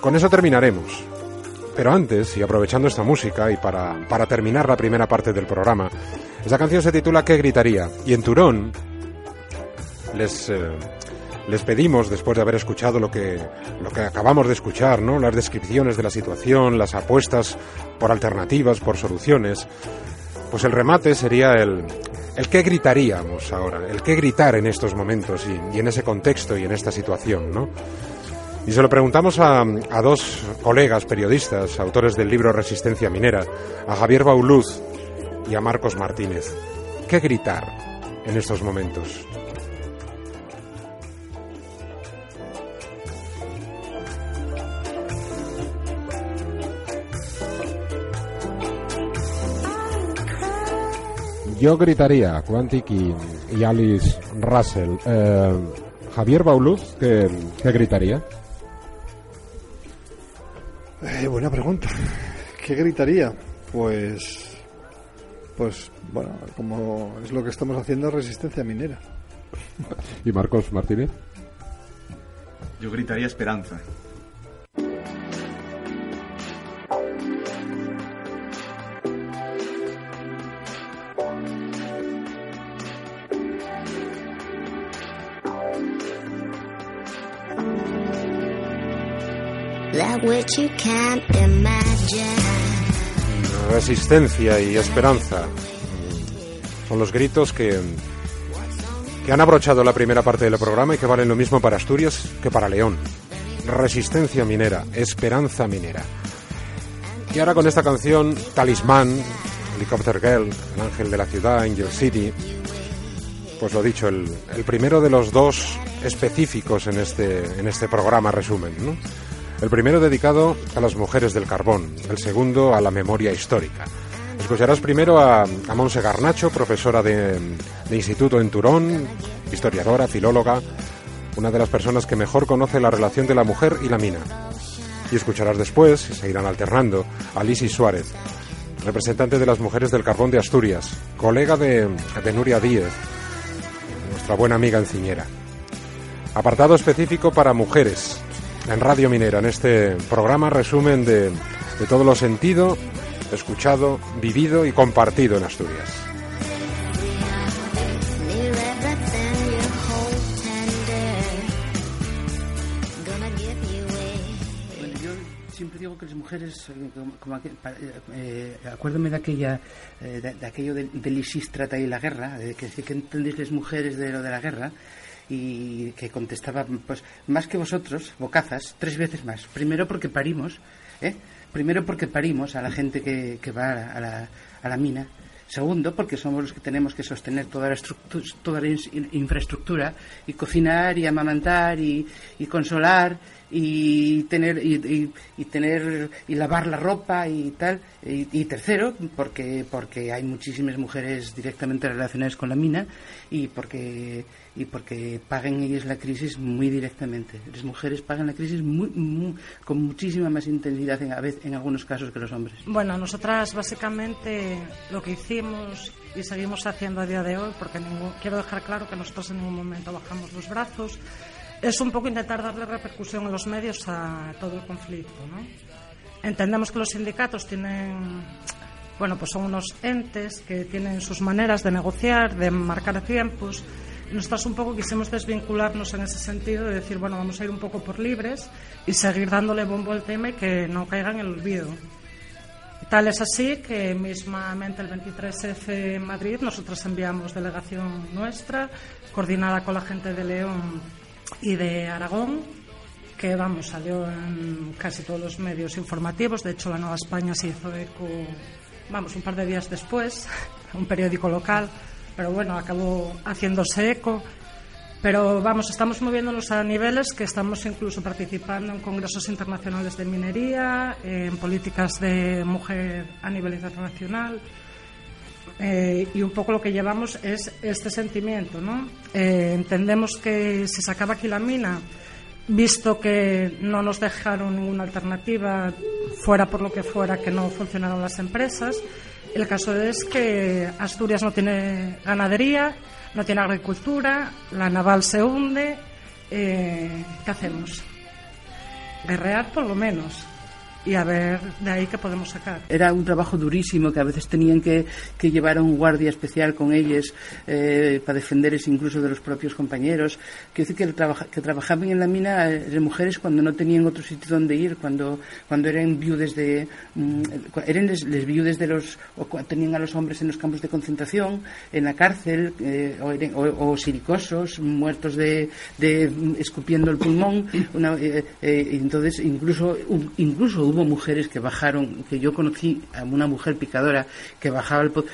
Con eso terminaremos. Pero antes, y aprovechando esta música y para, para terminar la primera parte del programa, esta canción se titula ¿Qué gritaría? Y en Turón les, eh, les pedimos, después de haber escuchado lo que, lo que acabamos de escuchar, ¿no? las descripciones de la situación, las apuestas por alternativas, por soluciones, pues el remate sería el, el qué gritaríamos ahora, el qué gritar en estos momentos y, y en ese contexto y en esta situación, ¿no? Y se lo preguntamos a, a, dos colegas periodistas, autores del libro Resistencia Minera, a Javier Bauluz y a Marcos Martínez. ¿Qué gritar en estos momentos? Yo gritaría, Quantic y, y Alice Russell. Eh, Javier Bauluz, ¿qué, qué gritaría? Eh, buena pregunta. ¿Qué gritaría? Pues, pues, bueno, como es lo que estamos haciendo, resistencia minera. ¿Y Marcos Martínez? Yo gritaría esperanza. Resistencia y esperanza son los gritos que, que han abrochado la primera parte del programa y que valen lo mismo para Asturias que para León. Resistencia minera, esperanza minera. Y ahora con esta canción, Talismán, Helicopter Girl, El Ángel de la Ciudad, Angel City, pues lo dicho, el, el primero de los dos específicos en este, en este programa resumen, ¿no? El primero dedicado a las mujeres del carbón, el segundo a la memoria histórica. Escucharás primero a, a Monse Garnacho, profesora de, instituto en Turón, historiadora, filóloga, una de las personas que mejor conoce la relación de la mujer y la mina. Y escucharás después, se irán alternando, a Lisi Suárez, representante de las mujeres del carbón de Asturias, colega de, de Nuria Díez, nuestra buena amiga enciñera. Apartado específico para mujeres, en Radio Minera, en este programa resumen de, de todo lo sentido, escuchado, vivido y compartido en Asturias. Que las mujeres, eh, como, eh, eh, acuérdome de aquella, eh, de, de aquello de, de Lisístrata y la guerra, de que, que entendéis las mujeres de lo de la guerra, y que contestaba, pues, más que vosotros, bocazas, tres veces más. Primero porque parimos, ¿eh? Primero porque parimos a la gente que, que va a la, a la mina. Segundo, porque somos los que tenemos que sostener toda la, estructu- toda la infraestructura y cocinar y amamantar y, y consolar y tener y, y- y tener y lavar la ropa y tal y, y tercero porque porque hay muchísimas mujeres directamente relacionadas con la mina y porque y porque pagan ellas la crisis muy directamente las mujeres pagan la crisis muy, muy- con muchísima más intensidad en, a vez- en algunos casos que los hombres Bueno, nosotras básicamente lo que hicimos y seguimos haciendo a día de hoy, porque ningún- quiero dejar claro que nosotros en ningún momento bajamos los brazos, es un poco intentar darle repercusión en los medios a todo el conflicto. ¿no? Entendemos que los sindicatos tienen, bueno, pues son unos entes que tienen sus maneras de negociar, de marcar tiempos. Nosotros un poco quisimos desvincularnos en ese sentido de decir, bueno, vamos a ir un poco por libres y seguir dándole bombo al tema y que no caiga en el olvido. Tal es así que mismamente el 23F en Madrid nosotros enviamos delegación nuestra, coordinada con la gente de León y de Aragón, que vamos, salió en casi todos los medios informativos. De hecho, la Nueva España se hizo eco, vamos, un par de días después, un periódico local, pero bueno, acabó haciéndose eco. Pero vamos, estamos moviéndonos a niveles que estamos incluso participando en congresos internacionales de minería, en políticas de mujer a nivel internacional. Eh, y un poco lo que llevamos es este sentimiento, ¿no? Eh, entendemos que si se acaba aquí la mina, visto que no nos dejaron ninguna alternativa, fuera por lo que fuera, que no funcionaron las empresas, el caso es que Asturias no tiene ganadería, no tiene agricultura, la naval se hunde, eh, ¿qué hacemos? Guerrear por lo menos y a ver de ahí qué podemos sacar. Era un trabajo durísimo que a veces tenían que, que llevar a un guardia especial con ellos eh, para defenderles incluso de los propios compañeros. Quiero decir que, el trabaja- que trabajaban en la mina eh, mujeres cuando no tenían otro sitio donde ir, cuando, cuando eran viudes de. mm, eran les, les viudes de los. o tenían a los hombres en los campos de concentración, en la cárcel, eh, o, eran- o- o silicosos, muertos de, de mm, escupiendo el pulmón. Una, eh, eh, entonces, incluso, incluso hubo mujeres que bajaron, que yo conocí a una mujer picadora que bajaba el po-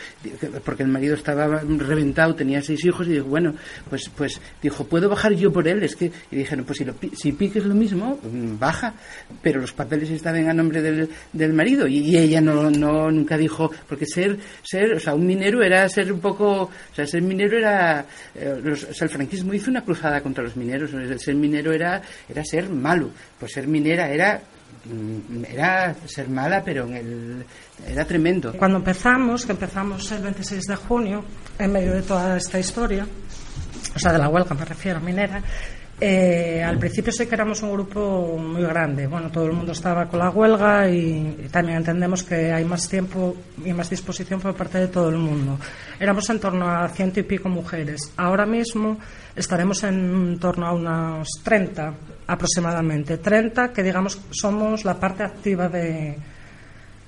porque el marido estaba reventado, tenía seis hijos y dijo, bueno, pues pues dijo, ¿puedo bajar yo por él? Es que y dijeron, pues si, lo, si piques lo mismo, mm, baja, pero los papeles estaban a nombre del, del marido y, ella no, no nunca dijo, porque ser ser, o sea, un minero era ser un poco, o sea, ser minero era eh, los- o sea, el franquismo hizo una cruzada contra los mineros, ser minero era era ser malo, pues ser minera era era ser mala, pero en el, era tremendo. Cuando empezamos, que empezamos el 26 de junio, en medio de toda esta historia, o sea, de la huelga me refiero, minera, eh, al principio sí que éramos un grupo muy grande. Bueno, todo el mundo estaba con la huelga y, y también entendemos que hay más tiempo y más disposición por parte de todo el mundo. Éramos en torno a ciento y pico mujeres. Ahora mismo estaremos en torno a unos 30 aproximadamente. 30 que digamos somos la parte activa de,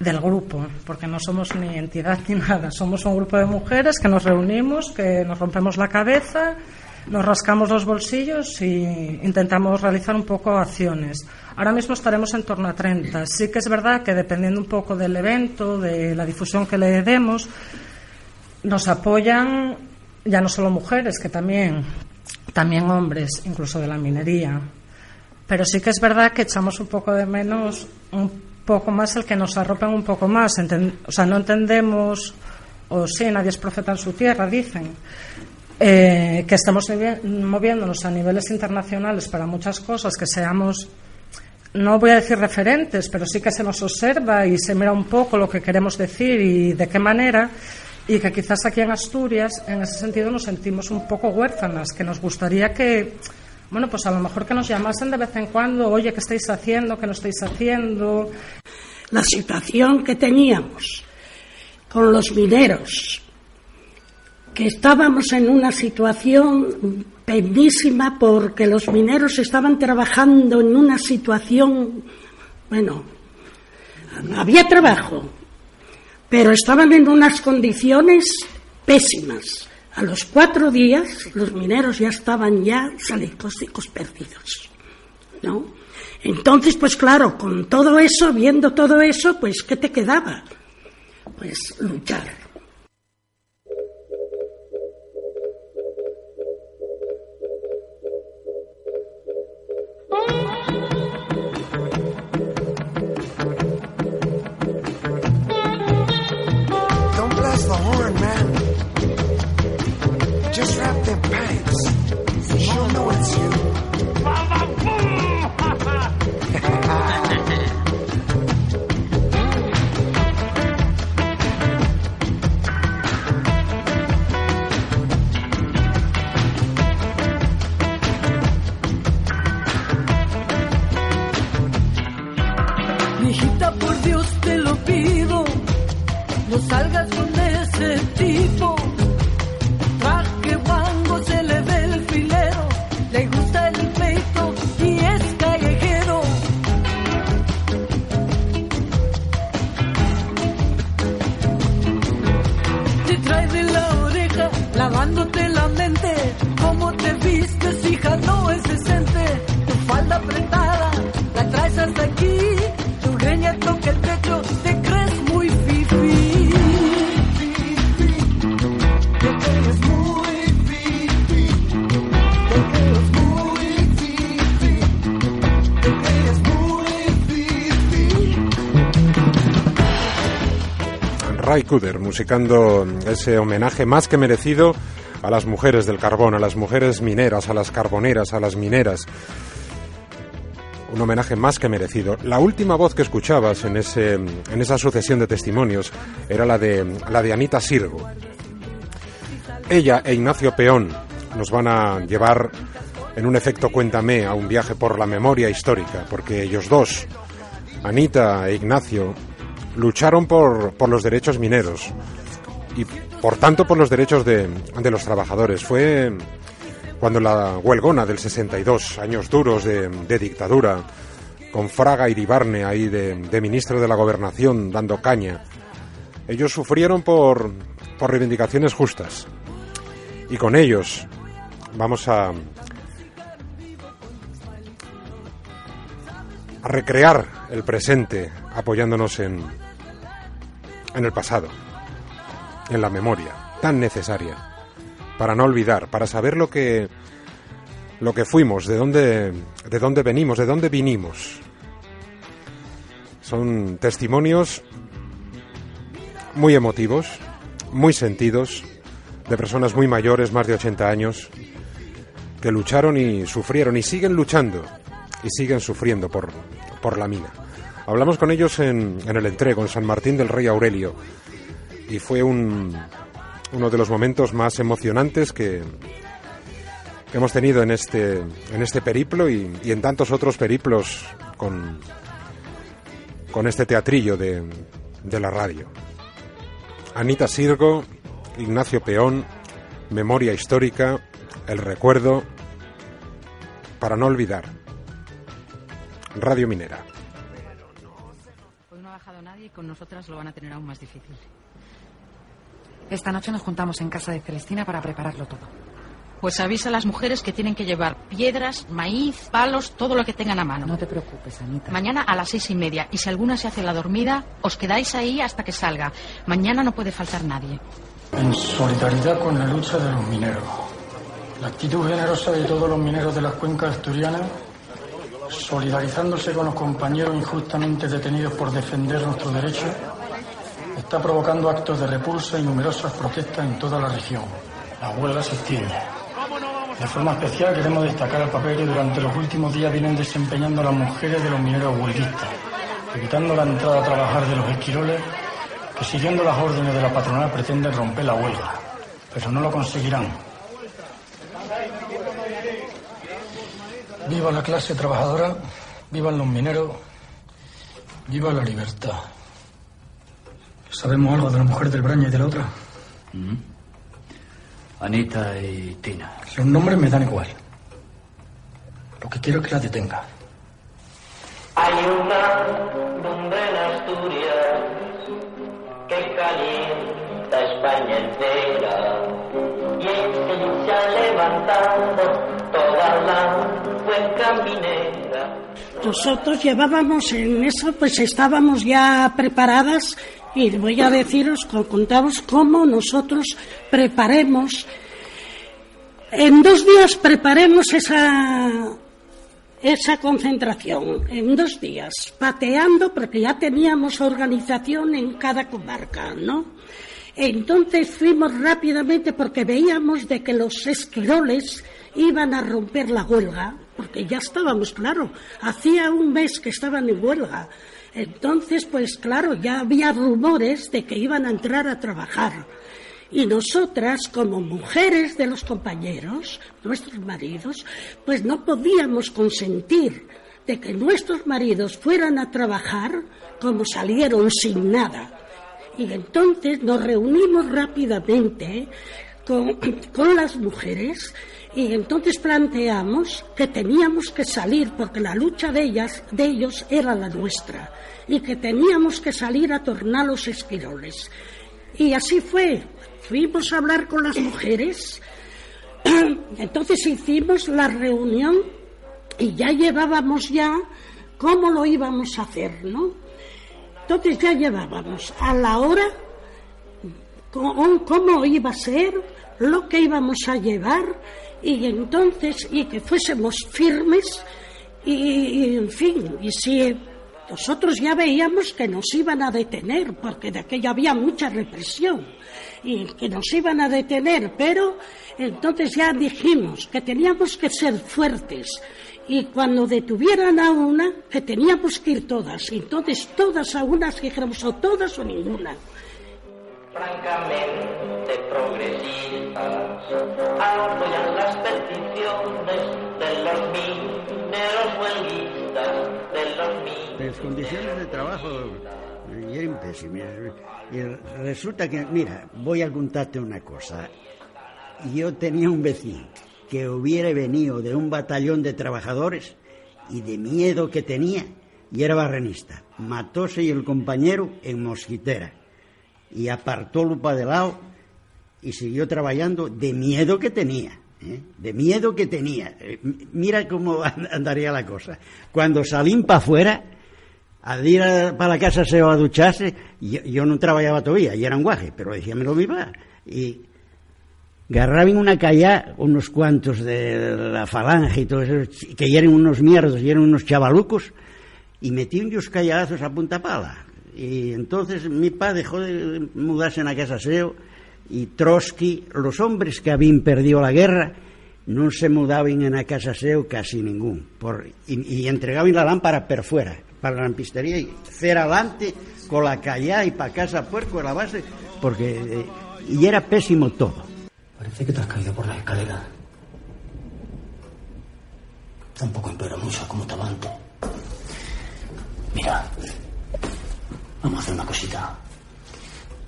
del grupo, porque no somos ni entidad ni nada, somos un grupo de mujeres que nos reunimos, que nos rompemos la cabeza, nos rascamos los bolsillos y intentamos realizar un poco acciones. Ahora mismo estaremos en torno a 30. Sí que es verdad que dependiendo un poco del evento, de la difusión que le demos, nos apoyan ya no solo mujeres, que también, también hombres, incluso de la minería. Pero sí que es verdad que echamos un poco de menos, un poco más el que nos arropen un poco más. O sea, no entendemos, o sí, nadie es profeta en su tierra, dicen, eh, que estamos movi- moviéndonos a niveles internacionales para muchas cosas, que seamos, no voy a decir referentes, pero sí que se nos observa y se mira un poco lo que queremos decir y de qué manera. Y que quizás aquí en Asturias, en ese sentido, nos sentimos un poco huérfanas, que nos gustaría que, bueno, pues a lo mejor que nos llamasen de vez en cuando, oye, ¿qué estáis haciendo? ¿Qué no estáis haciendo? La situación que teníamos con los mineros, estábamos en una situación penísima porque los mineros estaban trabajando en una situación, bueno, había trabajo, pero estaban en unas condiciones pésimas. A los cuatro días los mineros ya estaban ya salicósticos perdidos, ¿no? Entonces, pues claro, con todo eso, viendo todo eso, pues ¿qué te quedaba? Pues luchar. Just wrap their pants. She'll know it's you. Cooder musicando ese homenaje más que merecido a las mujeres del carbón, a las mujeres mineras, a las carboneras, a las mineras. Un homenaje más que merecido. La última voz que escuchabas en, ese, en esa sucesión de testimonios era la de, la de Anita Sirgo. Ella e Ignacio Peón nos van a llevar en un efecto cuéntame a un viaje por la memoria histórica, porque ellos dos, Anita e Ignacio, lucharon por, por los derechos mineros y por tanto por los derechos de, de los trabajadores. Fue cuando la huelgona del 62, años duros de, de dictadura, con Fraga Iribarne ahí de, de ministro de la Gobernación dando caña, ellos sufrieron por, por reivindicaciones justas. Y con ellos vamos a, a recrear el presente apoyándonos en, en el pasado, en la memoria, tan necesaria, para no olvidar, para saber lo que, lo que fuimos, de dónde, de dónde venimos, de dónde vinimos. Son testimonios muy emotivos, muy sentidos, de personas muy mayores, más de 80 años, que lucharon y sufrieron y siguen luchando y siguen sufriendo por, por la mina. Hablamos con ellos en, el entrego, en San Martín del Rey Aurelio, y fue un, uno de los momentos más emocionantes que, hemos tenido en este, en este periplo y, y en tantos otros periplos con, con este teatrillo de, de la radio. Anita Sirgo, Ignacio Peón, Memoria Histórica, El Recuerdo, para no olvidar. Radio Minera. Con nosotras lo van a tener aún más difícil. Esta noche nos juntamos en casa de Celestina para prepararlo todo. Pues avisa a las mujeres que tienen que llevar piedras, maíz, palos, todo lo que tengan a mano. No te preocupes, Anita. Mañana a las seis y media. Y si alguna se hace la dormida, os quedáis ahí hasta que salga. Mañana no puede faltar nadie. En solidaridad con la lucha de los mineros. La actitud generosa de todos los mineros de las cuencas asturianas, solidarizándose con los compañeros injustamente detenidos por defender nuestros derechos, está provocando actos de repulsa y numerosas protestas en toda la región. La huelga se extiende. De forma especial queremos destacar el papel que durante los últimos días vienen desempeñando las mujeres de los mineros huelguistas, evitando la entrada a trabajar de los esquiroles que siguiendo las órdenes de la patronal pretenden romper la huelga, pero no lo conseguirán. Viva la clase trabajadora, vivan los mineros, viva la libertad. ¿Sabemos algo de la mujer del Braña y de la otra? Anita y Tina. Los nombres me dan igual. Lo que quiero es que la detenga. Hay una lumbre en Asturias que calienta España entera y ha levantado toda minera. Nosotros llevábamos en eso, pues estábamos ya preparadas y voy a deciros, co- contamos cómo nosotros preparemos, en dos días preparemos esa, esa concentración, en dos días, pateando, porque ya teníamos organización en cada comarca, ¿no? Entonces fuimos rápidamente porque veíamos de que los esquiroles iban a romper la huelga, porque ya estábamos, claro, hacía un mes que estaban en huelga. Entonces, pues claro, ya había rumores de que iban a entrar a trabajar. Y nosotras, como mujeres de los compañeros, nuestros maridos, pues no podíamos consentir de que nuestros maridos fueran a trabajar como salieron sin nada. Y entonces nos reunimos rápidamente con, con las mujeres y entonces planteamos que teníamos que salir porque la lucha de ellas, de ellos era la nuestra y que teníamos que salir a tornar los esquiroles. Y así fue. Fuimos a hablar con las mujeres. Entonces hicimos la reunión y ya llevábamos ya cómo lo íbamos a hacer, ¿no? Entonces ya llevábamos a la hora cómo, iba a ser, lo que íbamos a llevar y entonces y que fuésemos firmes y, en fin y si nosotros ya veíamos que nos iban a detener porque de aquello había mucha represión y que nos iban a detener pero entonces ya dijimos que teníamos que ser fuertes y cuando detuvieran a una que teníamos que ir todas y entonces todas a unas dijéramos o todas o ninguna francamente progresistas apoyan las peticiones de los mineros huelguistas, de los mineros. Las condiciones de trabajo eran pésimas. Y resulta que, mira, voy a contarte una cosa. Yo tenía un vecino que hubiera venido de un batallón de trabajadores y de miedo que tenía, y era barrenista. Matóse y el compañero en Mosquitera y apartólo para de lado y siguió trabajando de miedo que tenía. ¿eh? De miedo que tenía. Eh, Mira cómo an- andaría la cosa. Cuando salín para afuera, al ir para la casa se a ducharse, yo, yo no trabajaba todavía, y era un guaje, pero decía, me lo viva. Y agarraban una calla unos cuantos de la falange y todo eso, que eran unos mierdos, y eran unos chavalucos, y metían los calladazos a punta pala. Y entonces mi padre dejó de mudarse en la casa SEO y Trotsky, los hombres que habían perdido la guerra, no se mudaban en la casa SEO casi ningún. Por, y, entregaban la lámpara per fuera, para la lampistería, y cera adelante, con la callá y para casa puerco a la base, porque eh, y era pésimo todo. Parece que te has caído por la escalera. Tampoco empeora mucho como estaba antes. Mira, vamos a hacer una cosita.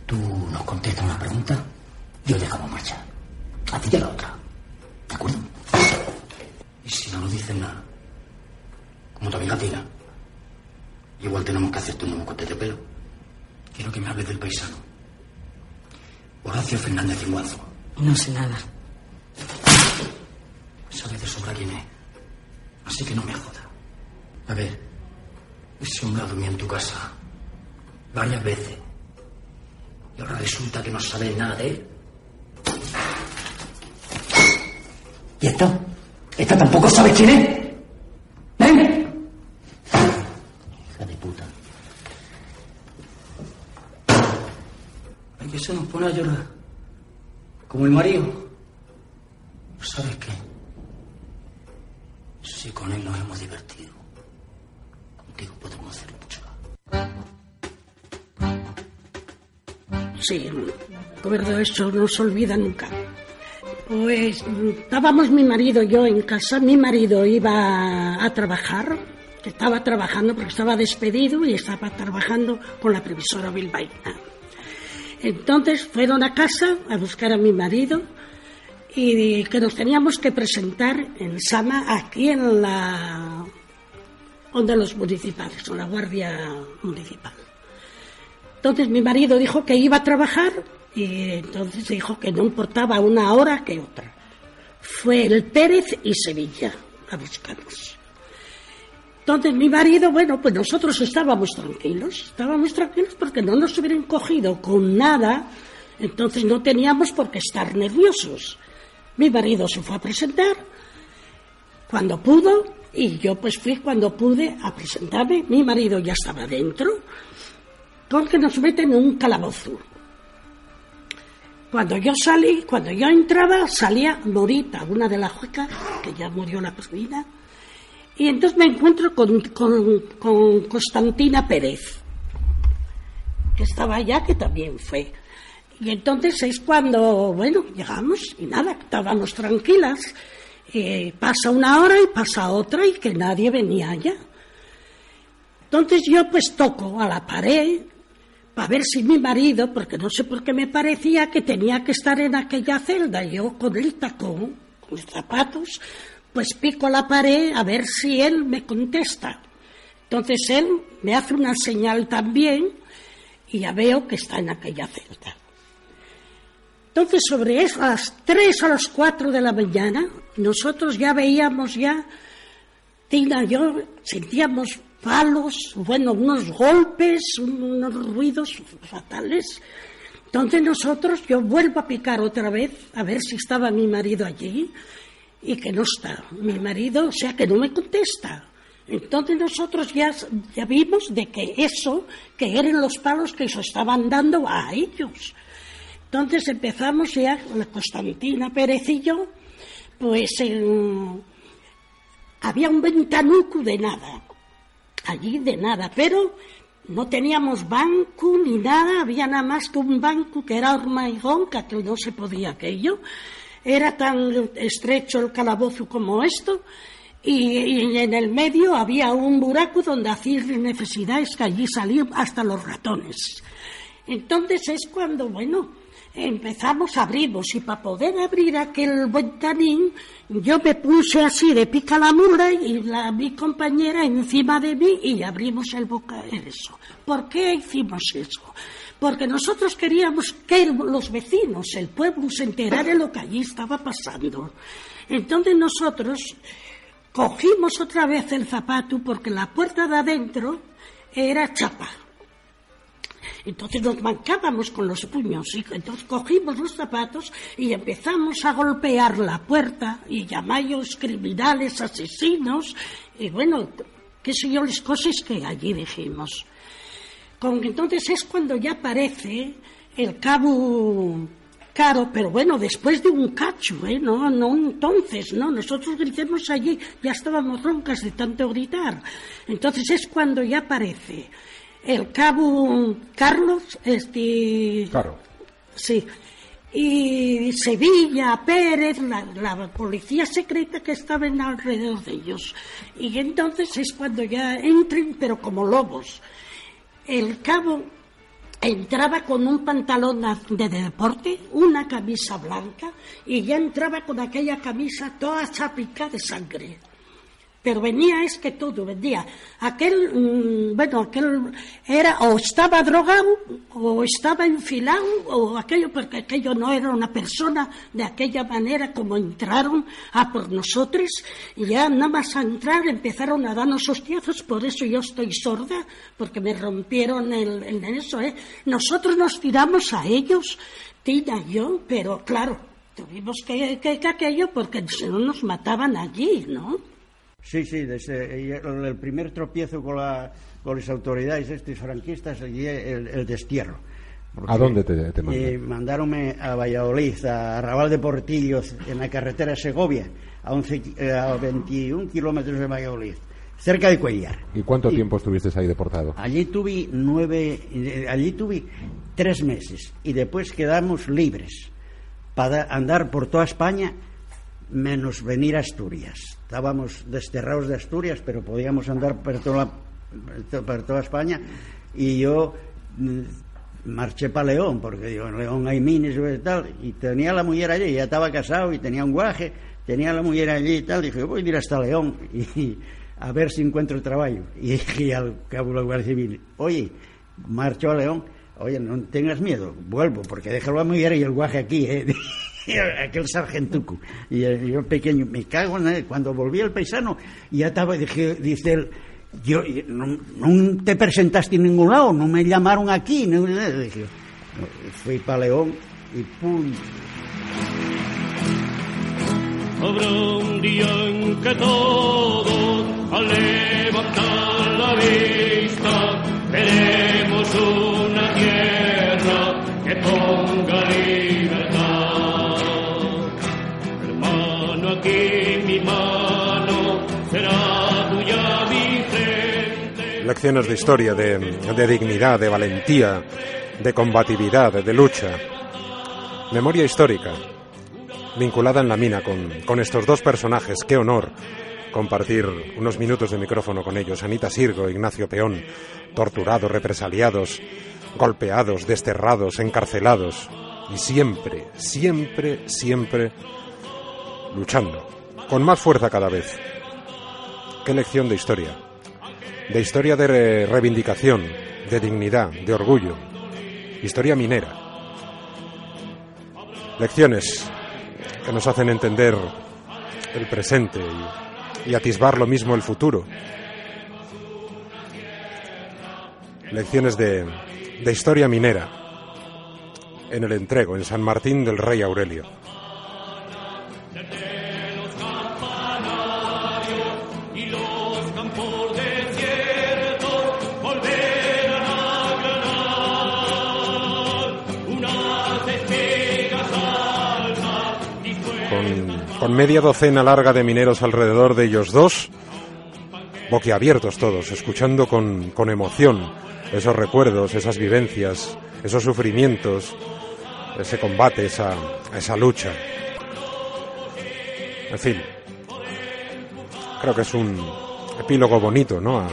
Tú nos contestas una pregunta, yo dejamos marcha. A ti y a la otra. ¿De acuerdo? Y si no nos dicen nada, como tu amiga Tina, igual tenemos que hacerte un nuevo corte de pelo. Quiero que me hables del paisano. Horacio Fernández Cinguazo. No sé nada. Sabes de sobra quién es. Así que no me joda. A ver, ese hombre dormido en tu casa varias veces. Y ahora resulta que no sabes nada de él. ¿Y esta? ¿Esta tampoco sabes quién es? ¿Eh? Hija de puta. Hay que se nos pone a llorar. Como el marido. ¿Sabes qué? Si con él nos hemos divertido, contigo podemos hacer mucho. Sí, recuerdo eso, no se olvida nunca. Pues estábamos mi marido y yo en casa, mi marido iba a trabajar, estaba trabajando porque estaba despedido y estaba trabajando con la previsora bilbaína. Entonces fueron a casa a buscar a mi marido y que nos teníamos que presentar en Sama, aquí en la onda los municipales, o la guardia municipal. Entonces mi marido dijo que iba a trabajar y entonces dijo que no importaba una hora que otra. Fue el Pérez y Sevilla a buscarnos. Entonces mi marido, bueno, pues nosotros estábamos tranquilos, estábamos tranquilos porque no nos hubieran cogido con nada, entonces no teníamos por qué estar nerviosos. Mi marido se fue a presentar cuando pudo y yo pues fui cuando pude a presentarme. Mi marido ya estaba dentro porque nos meten en un calabozo. Cuando yo salí, cuando yo entraba, salía Morita, una de las juecas, que ya murió la persona, y entonces me encuentro con, con, con Constantina Pérez, que estaba allá, que también fue. Y entonces es cuando, bueno, llegamos y nada, estábamos tranquilas. Eh, pasa una hora y pasa otra y que nadie venía allá. Entonces yo pues toco a la pared para ver si mi marido, porque no sé por qué me parecía que tenía que estar en aquella celda, yo con el tacón, con los zapatos, pues pico la pared a ver si él me contesta. Entonces él me hace una señal también y ya veo que está en aquella celda. Entonces, sobre eso, a las 3 a las 4 de la mañana, nosotros ya veíamos ya, Tina y yo, sentíamos palos, bueno, unos golpes, unos ruidos fatales. Entonces nosotros, yo vuelvo a picar otra vez, a ver si estaba mi marido allí, y que no está. Mi marido, o sea, que no me contesta. Entonces nosotros ya, ya vimos de que eso, que eran los palos que se estaban dando a ellos. Entonces empezamos ya la Constantina Pérez y yo, pues había un ventanuco de nada, allí de nada, pero no teníamos banco ni nada, había nada más que un banco que era hormigón, que no se podía aquello, era tan estrecho el calabozo como esto, y, y en el medio había un buraco donde hacían necesidades que allí salían hasta los ratones. Entonces es cuando, bueno, empezamos, abrimos y para poder abrir aquel ventanín yo me puse así de pica la mula y la, mi compañera encima de mí y abrimos el boca eso. ¿Por qué hicimos eso? Porque nosotros queríamos que los vecinos, el pueblo, se enterara de lo que allí estaba pasando. Entonces nosotros cogimos otra vez el zapato porque la puerta de adentro era chapa. Entonces nos mancábamos con los puños y entonces cogimos los zapatos y empezamos a golpear la puerta y llamallos criminales, asesinos y bueno, qué sé yo, las cosas que allí dijimos. Con, entonces es cuando ya aparece el cabo caro, pero bueno, después de un cacho, ¿eh? No, no entonces, ¿no? Nosotros gritemos allí, ya estábamos roncas de tanto gritar. Entonces es cuando ya aparece el cabo Carlos, este... Claro. Sí. Y Sevilla, Pérez, la, la policía secreta que estaba en alrededor de ellos. Y entonces es cuando ya entran, pero como lobos. El cabo entraba con un pantalón de deporte, una camisa blanca, y ya entraba con aquella camisa toda chapica de sangre. Pero venía es que todo, venía. Aquel, mm, bueno, aquel era o estaba drogado, o estaba enfilado, o aquello, porque aquello no era una persona de aquella manera como entraron a por nosotros, y ya nada más a entrar empezaron a darnos hostiazos, por eso yo estoy sorda, porque me rompieron el, el eso, ¿eh? Nosotros nos tiramos a ellos, Tina y yo, pero claro, tuvimos que, que, que aquello porque si no nos mataban allí, ¿no? Sí, sí, desde el, primer tropiezo con, la, con las autoridades estos franquistas y el, el destierro. ¿A dónde te, te mandan? Eh, mandaronme a Valladolid, a Arrabal de Portillos, en la carretera Segovia, a, 11 ki- eh, a 21 kilómetros de Valladolid, cerca de Cuellar. ¿Y cuánto tiempo estuviste ahí deportado? Allí tuve nueve, eh, allí tuve tres meses y después quedamos libres para andar por toda España menos venir a Asturias. Estábamos desterrados de Asturias, pero podíamos andar por toda, la- por toda España y yo mm, marché para León, porque digo, en León hay mines y tal, y tenía la mujer allí, ya estaba casado y tenía un guaje, tenía la mujer allí y tal, dije, voy a ir hasta León y a ver si encuentro trabajo. Y dije al cabo de la Guardia Civil, oye, marcho a León, oye, no tengas miedo, vuelvo, porque déjalo a mujer y el guaje aquí, ¿eh? aquel sargentuco. Y eh, yo pequeño, me cago en él. Cuando volví al paisano, ya estaba, dije, dice él, yo, no, te presentaste en ningún lado, no me llamaron aquí. Fui para León y pum. Habrá un día en que todos, al levantar la vista, veremos una Lecciones de historia, de, dignidad, de valentía, de combatividad, de lucha. Memoria histórica, vinculada en la mina con, con estos dos personajes. Qué honor compartir unos minutos de micrófono con ellos. Anita Sirgo, Ignacio Peón, torturados, represaliados, golpeados, desterrados, encarcelados. Y siempre, siempre, siempre luchando. Con más fuerza cada vez. Qué lección de historia. De historia de re- reivindicación, de dignidad, de orgullo. Historia minera. Lecciones que nos hacen entender el presente y, y atisbar lo mismo el futuro. Lecciones de, de historia minera en el entrego, en San Martín del Rey Aurelio. Con, media docena larga de mineros alrededor de ellos dos, boquiabiertos todos, escuchando con, con emoción esos recuerdos, esas vivencias, esos sufrimientos, ese combate, esa, esa lucha. En fin, creo que es un epílogo bonito, ¿no?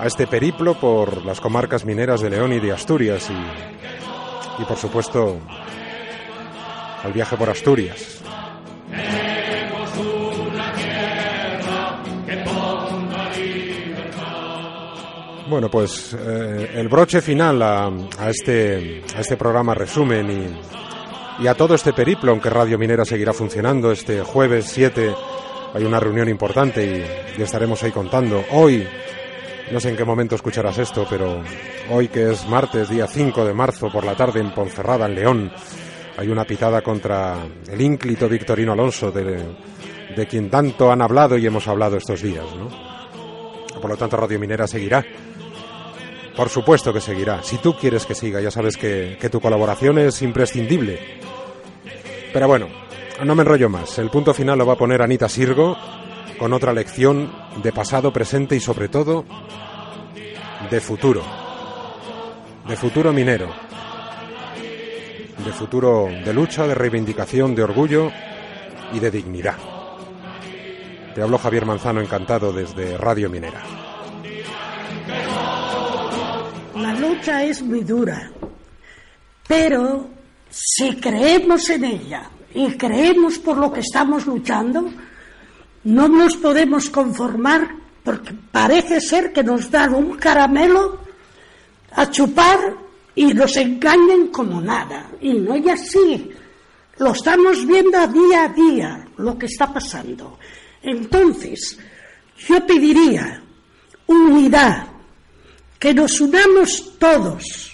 A este periplo por las comarcas mineras de León y de Asturias y, y por supuesto, al viaje por Asturias. Bueno, pues eh, el broche final a, este, a este programa resumen y, y a todo este periplo, aunque Radio Minera seguirá funcionando. Este jueves 7 hay una reunión importante y, y estaremos ahí contando. Hoy, no sé en qué momento escucharás esto, pero hoy que es martes, día 5 de marzo, por la tarde en Ponferrada, en León, hay una pitada contra el ínclito Victorino Alonso, de, de quien tanto han hablado y hemos hablado estos días, ¿no? Por lo tanto, Radio Minera seguirá. Por supuesto que seguirá. Si tú quieres que siga, ya sabes que, que tu colaboración es imprescindible. Pero bueno, no me enrollo más. El punto final lo va a poner Anita Sirgo con otra lección de pasado, presente y sobre todo de futuro. De futuro minero. De futuro de lucha, de reivindicación, de orgullo y de dignidad. Te hablo Javier Manzano, encantado desde Radio Minera. La lucha es muy dura, pero si creemos en ella y creemos por lo que estamos luchando, no nos podemos conformar porque parece ser que nos dan un caramelo a chupar y nos engañen como nada. Y no es así. Lo estamos viendo día a día lo que está pasando. Entonces, yo pediría unidad, que nos unamos todos,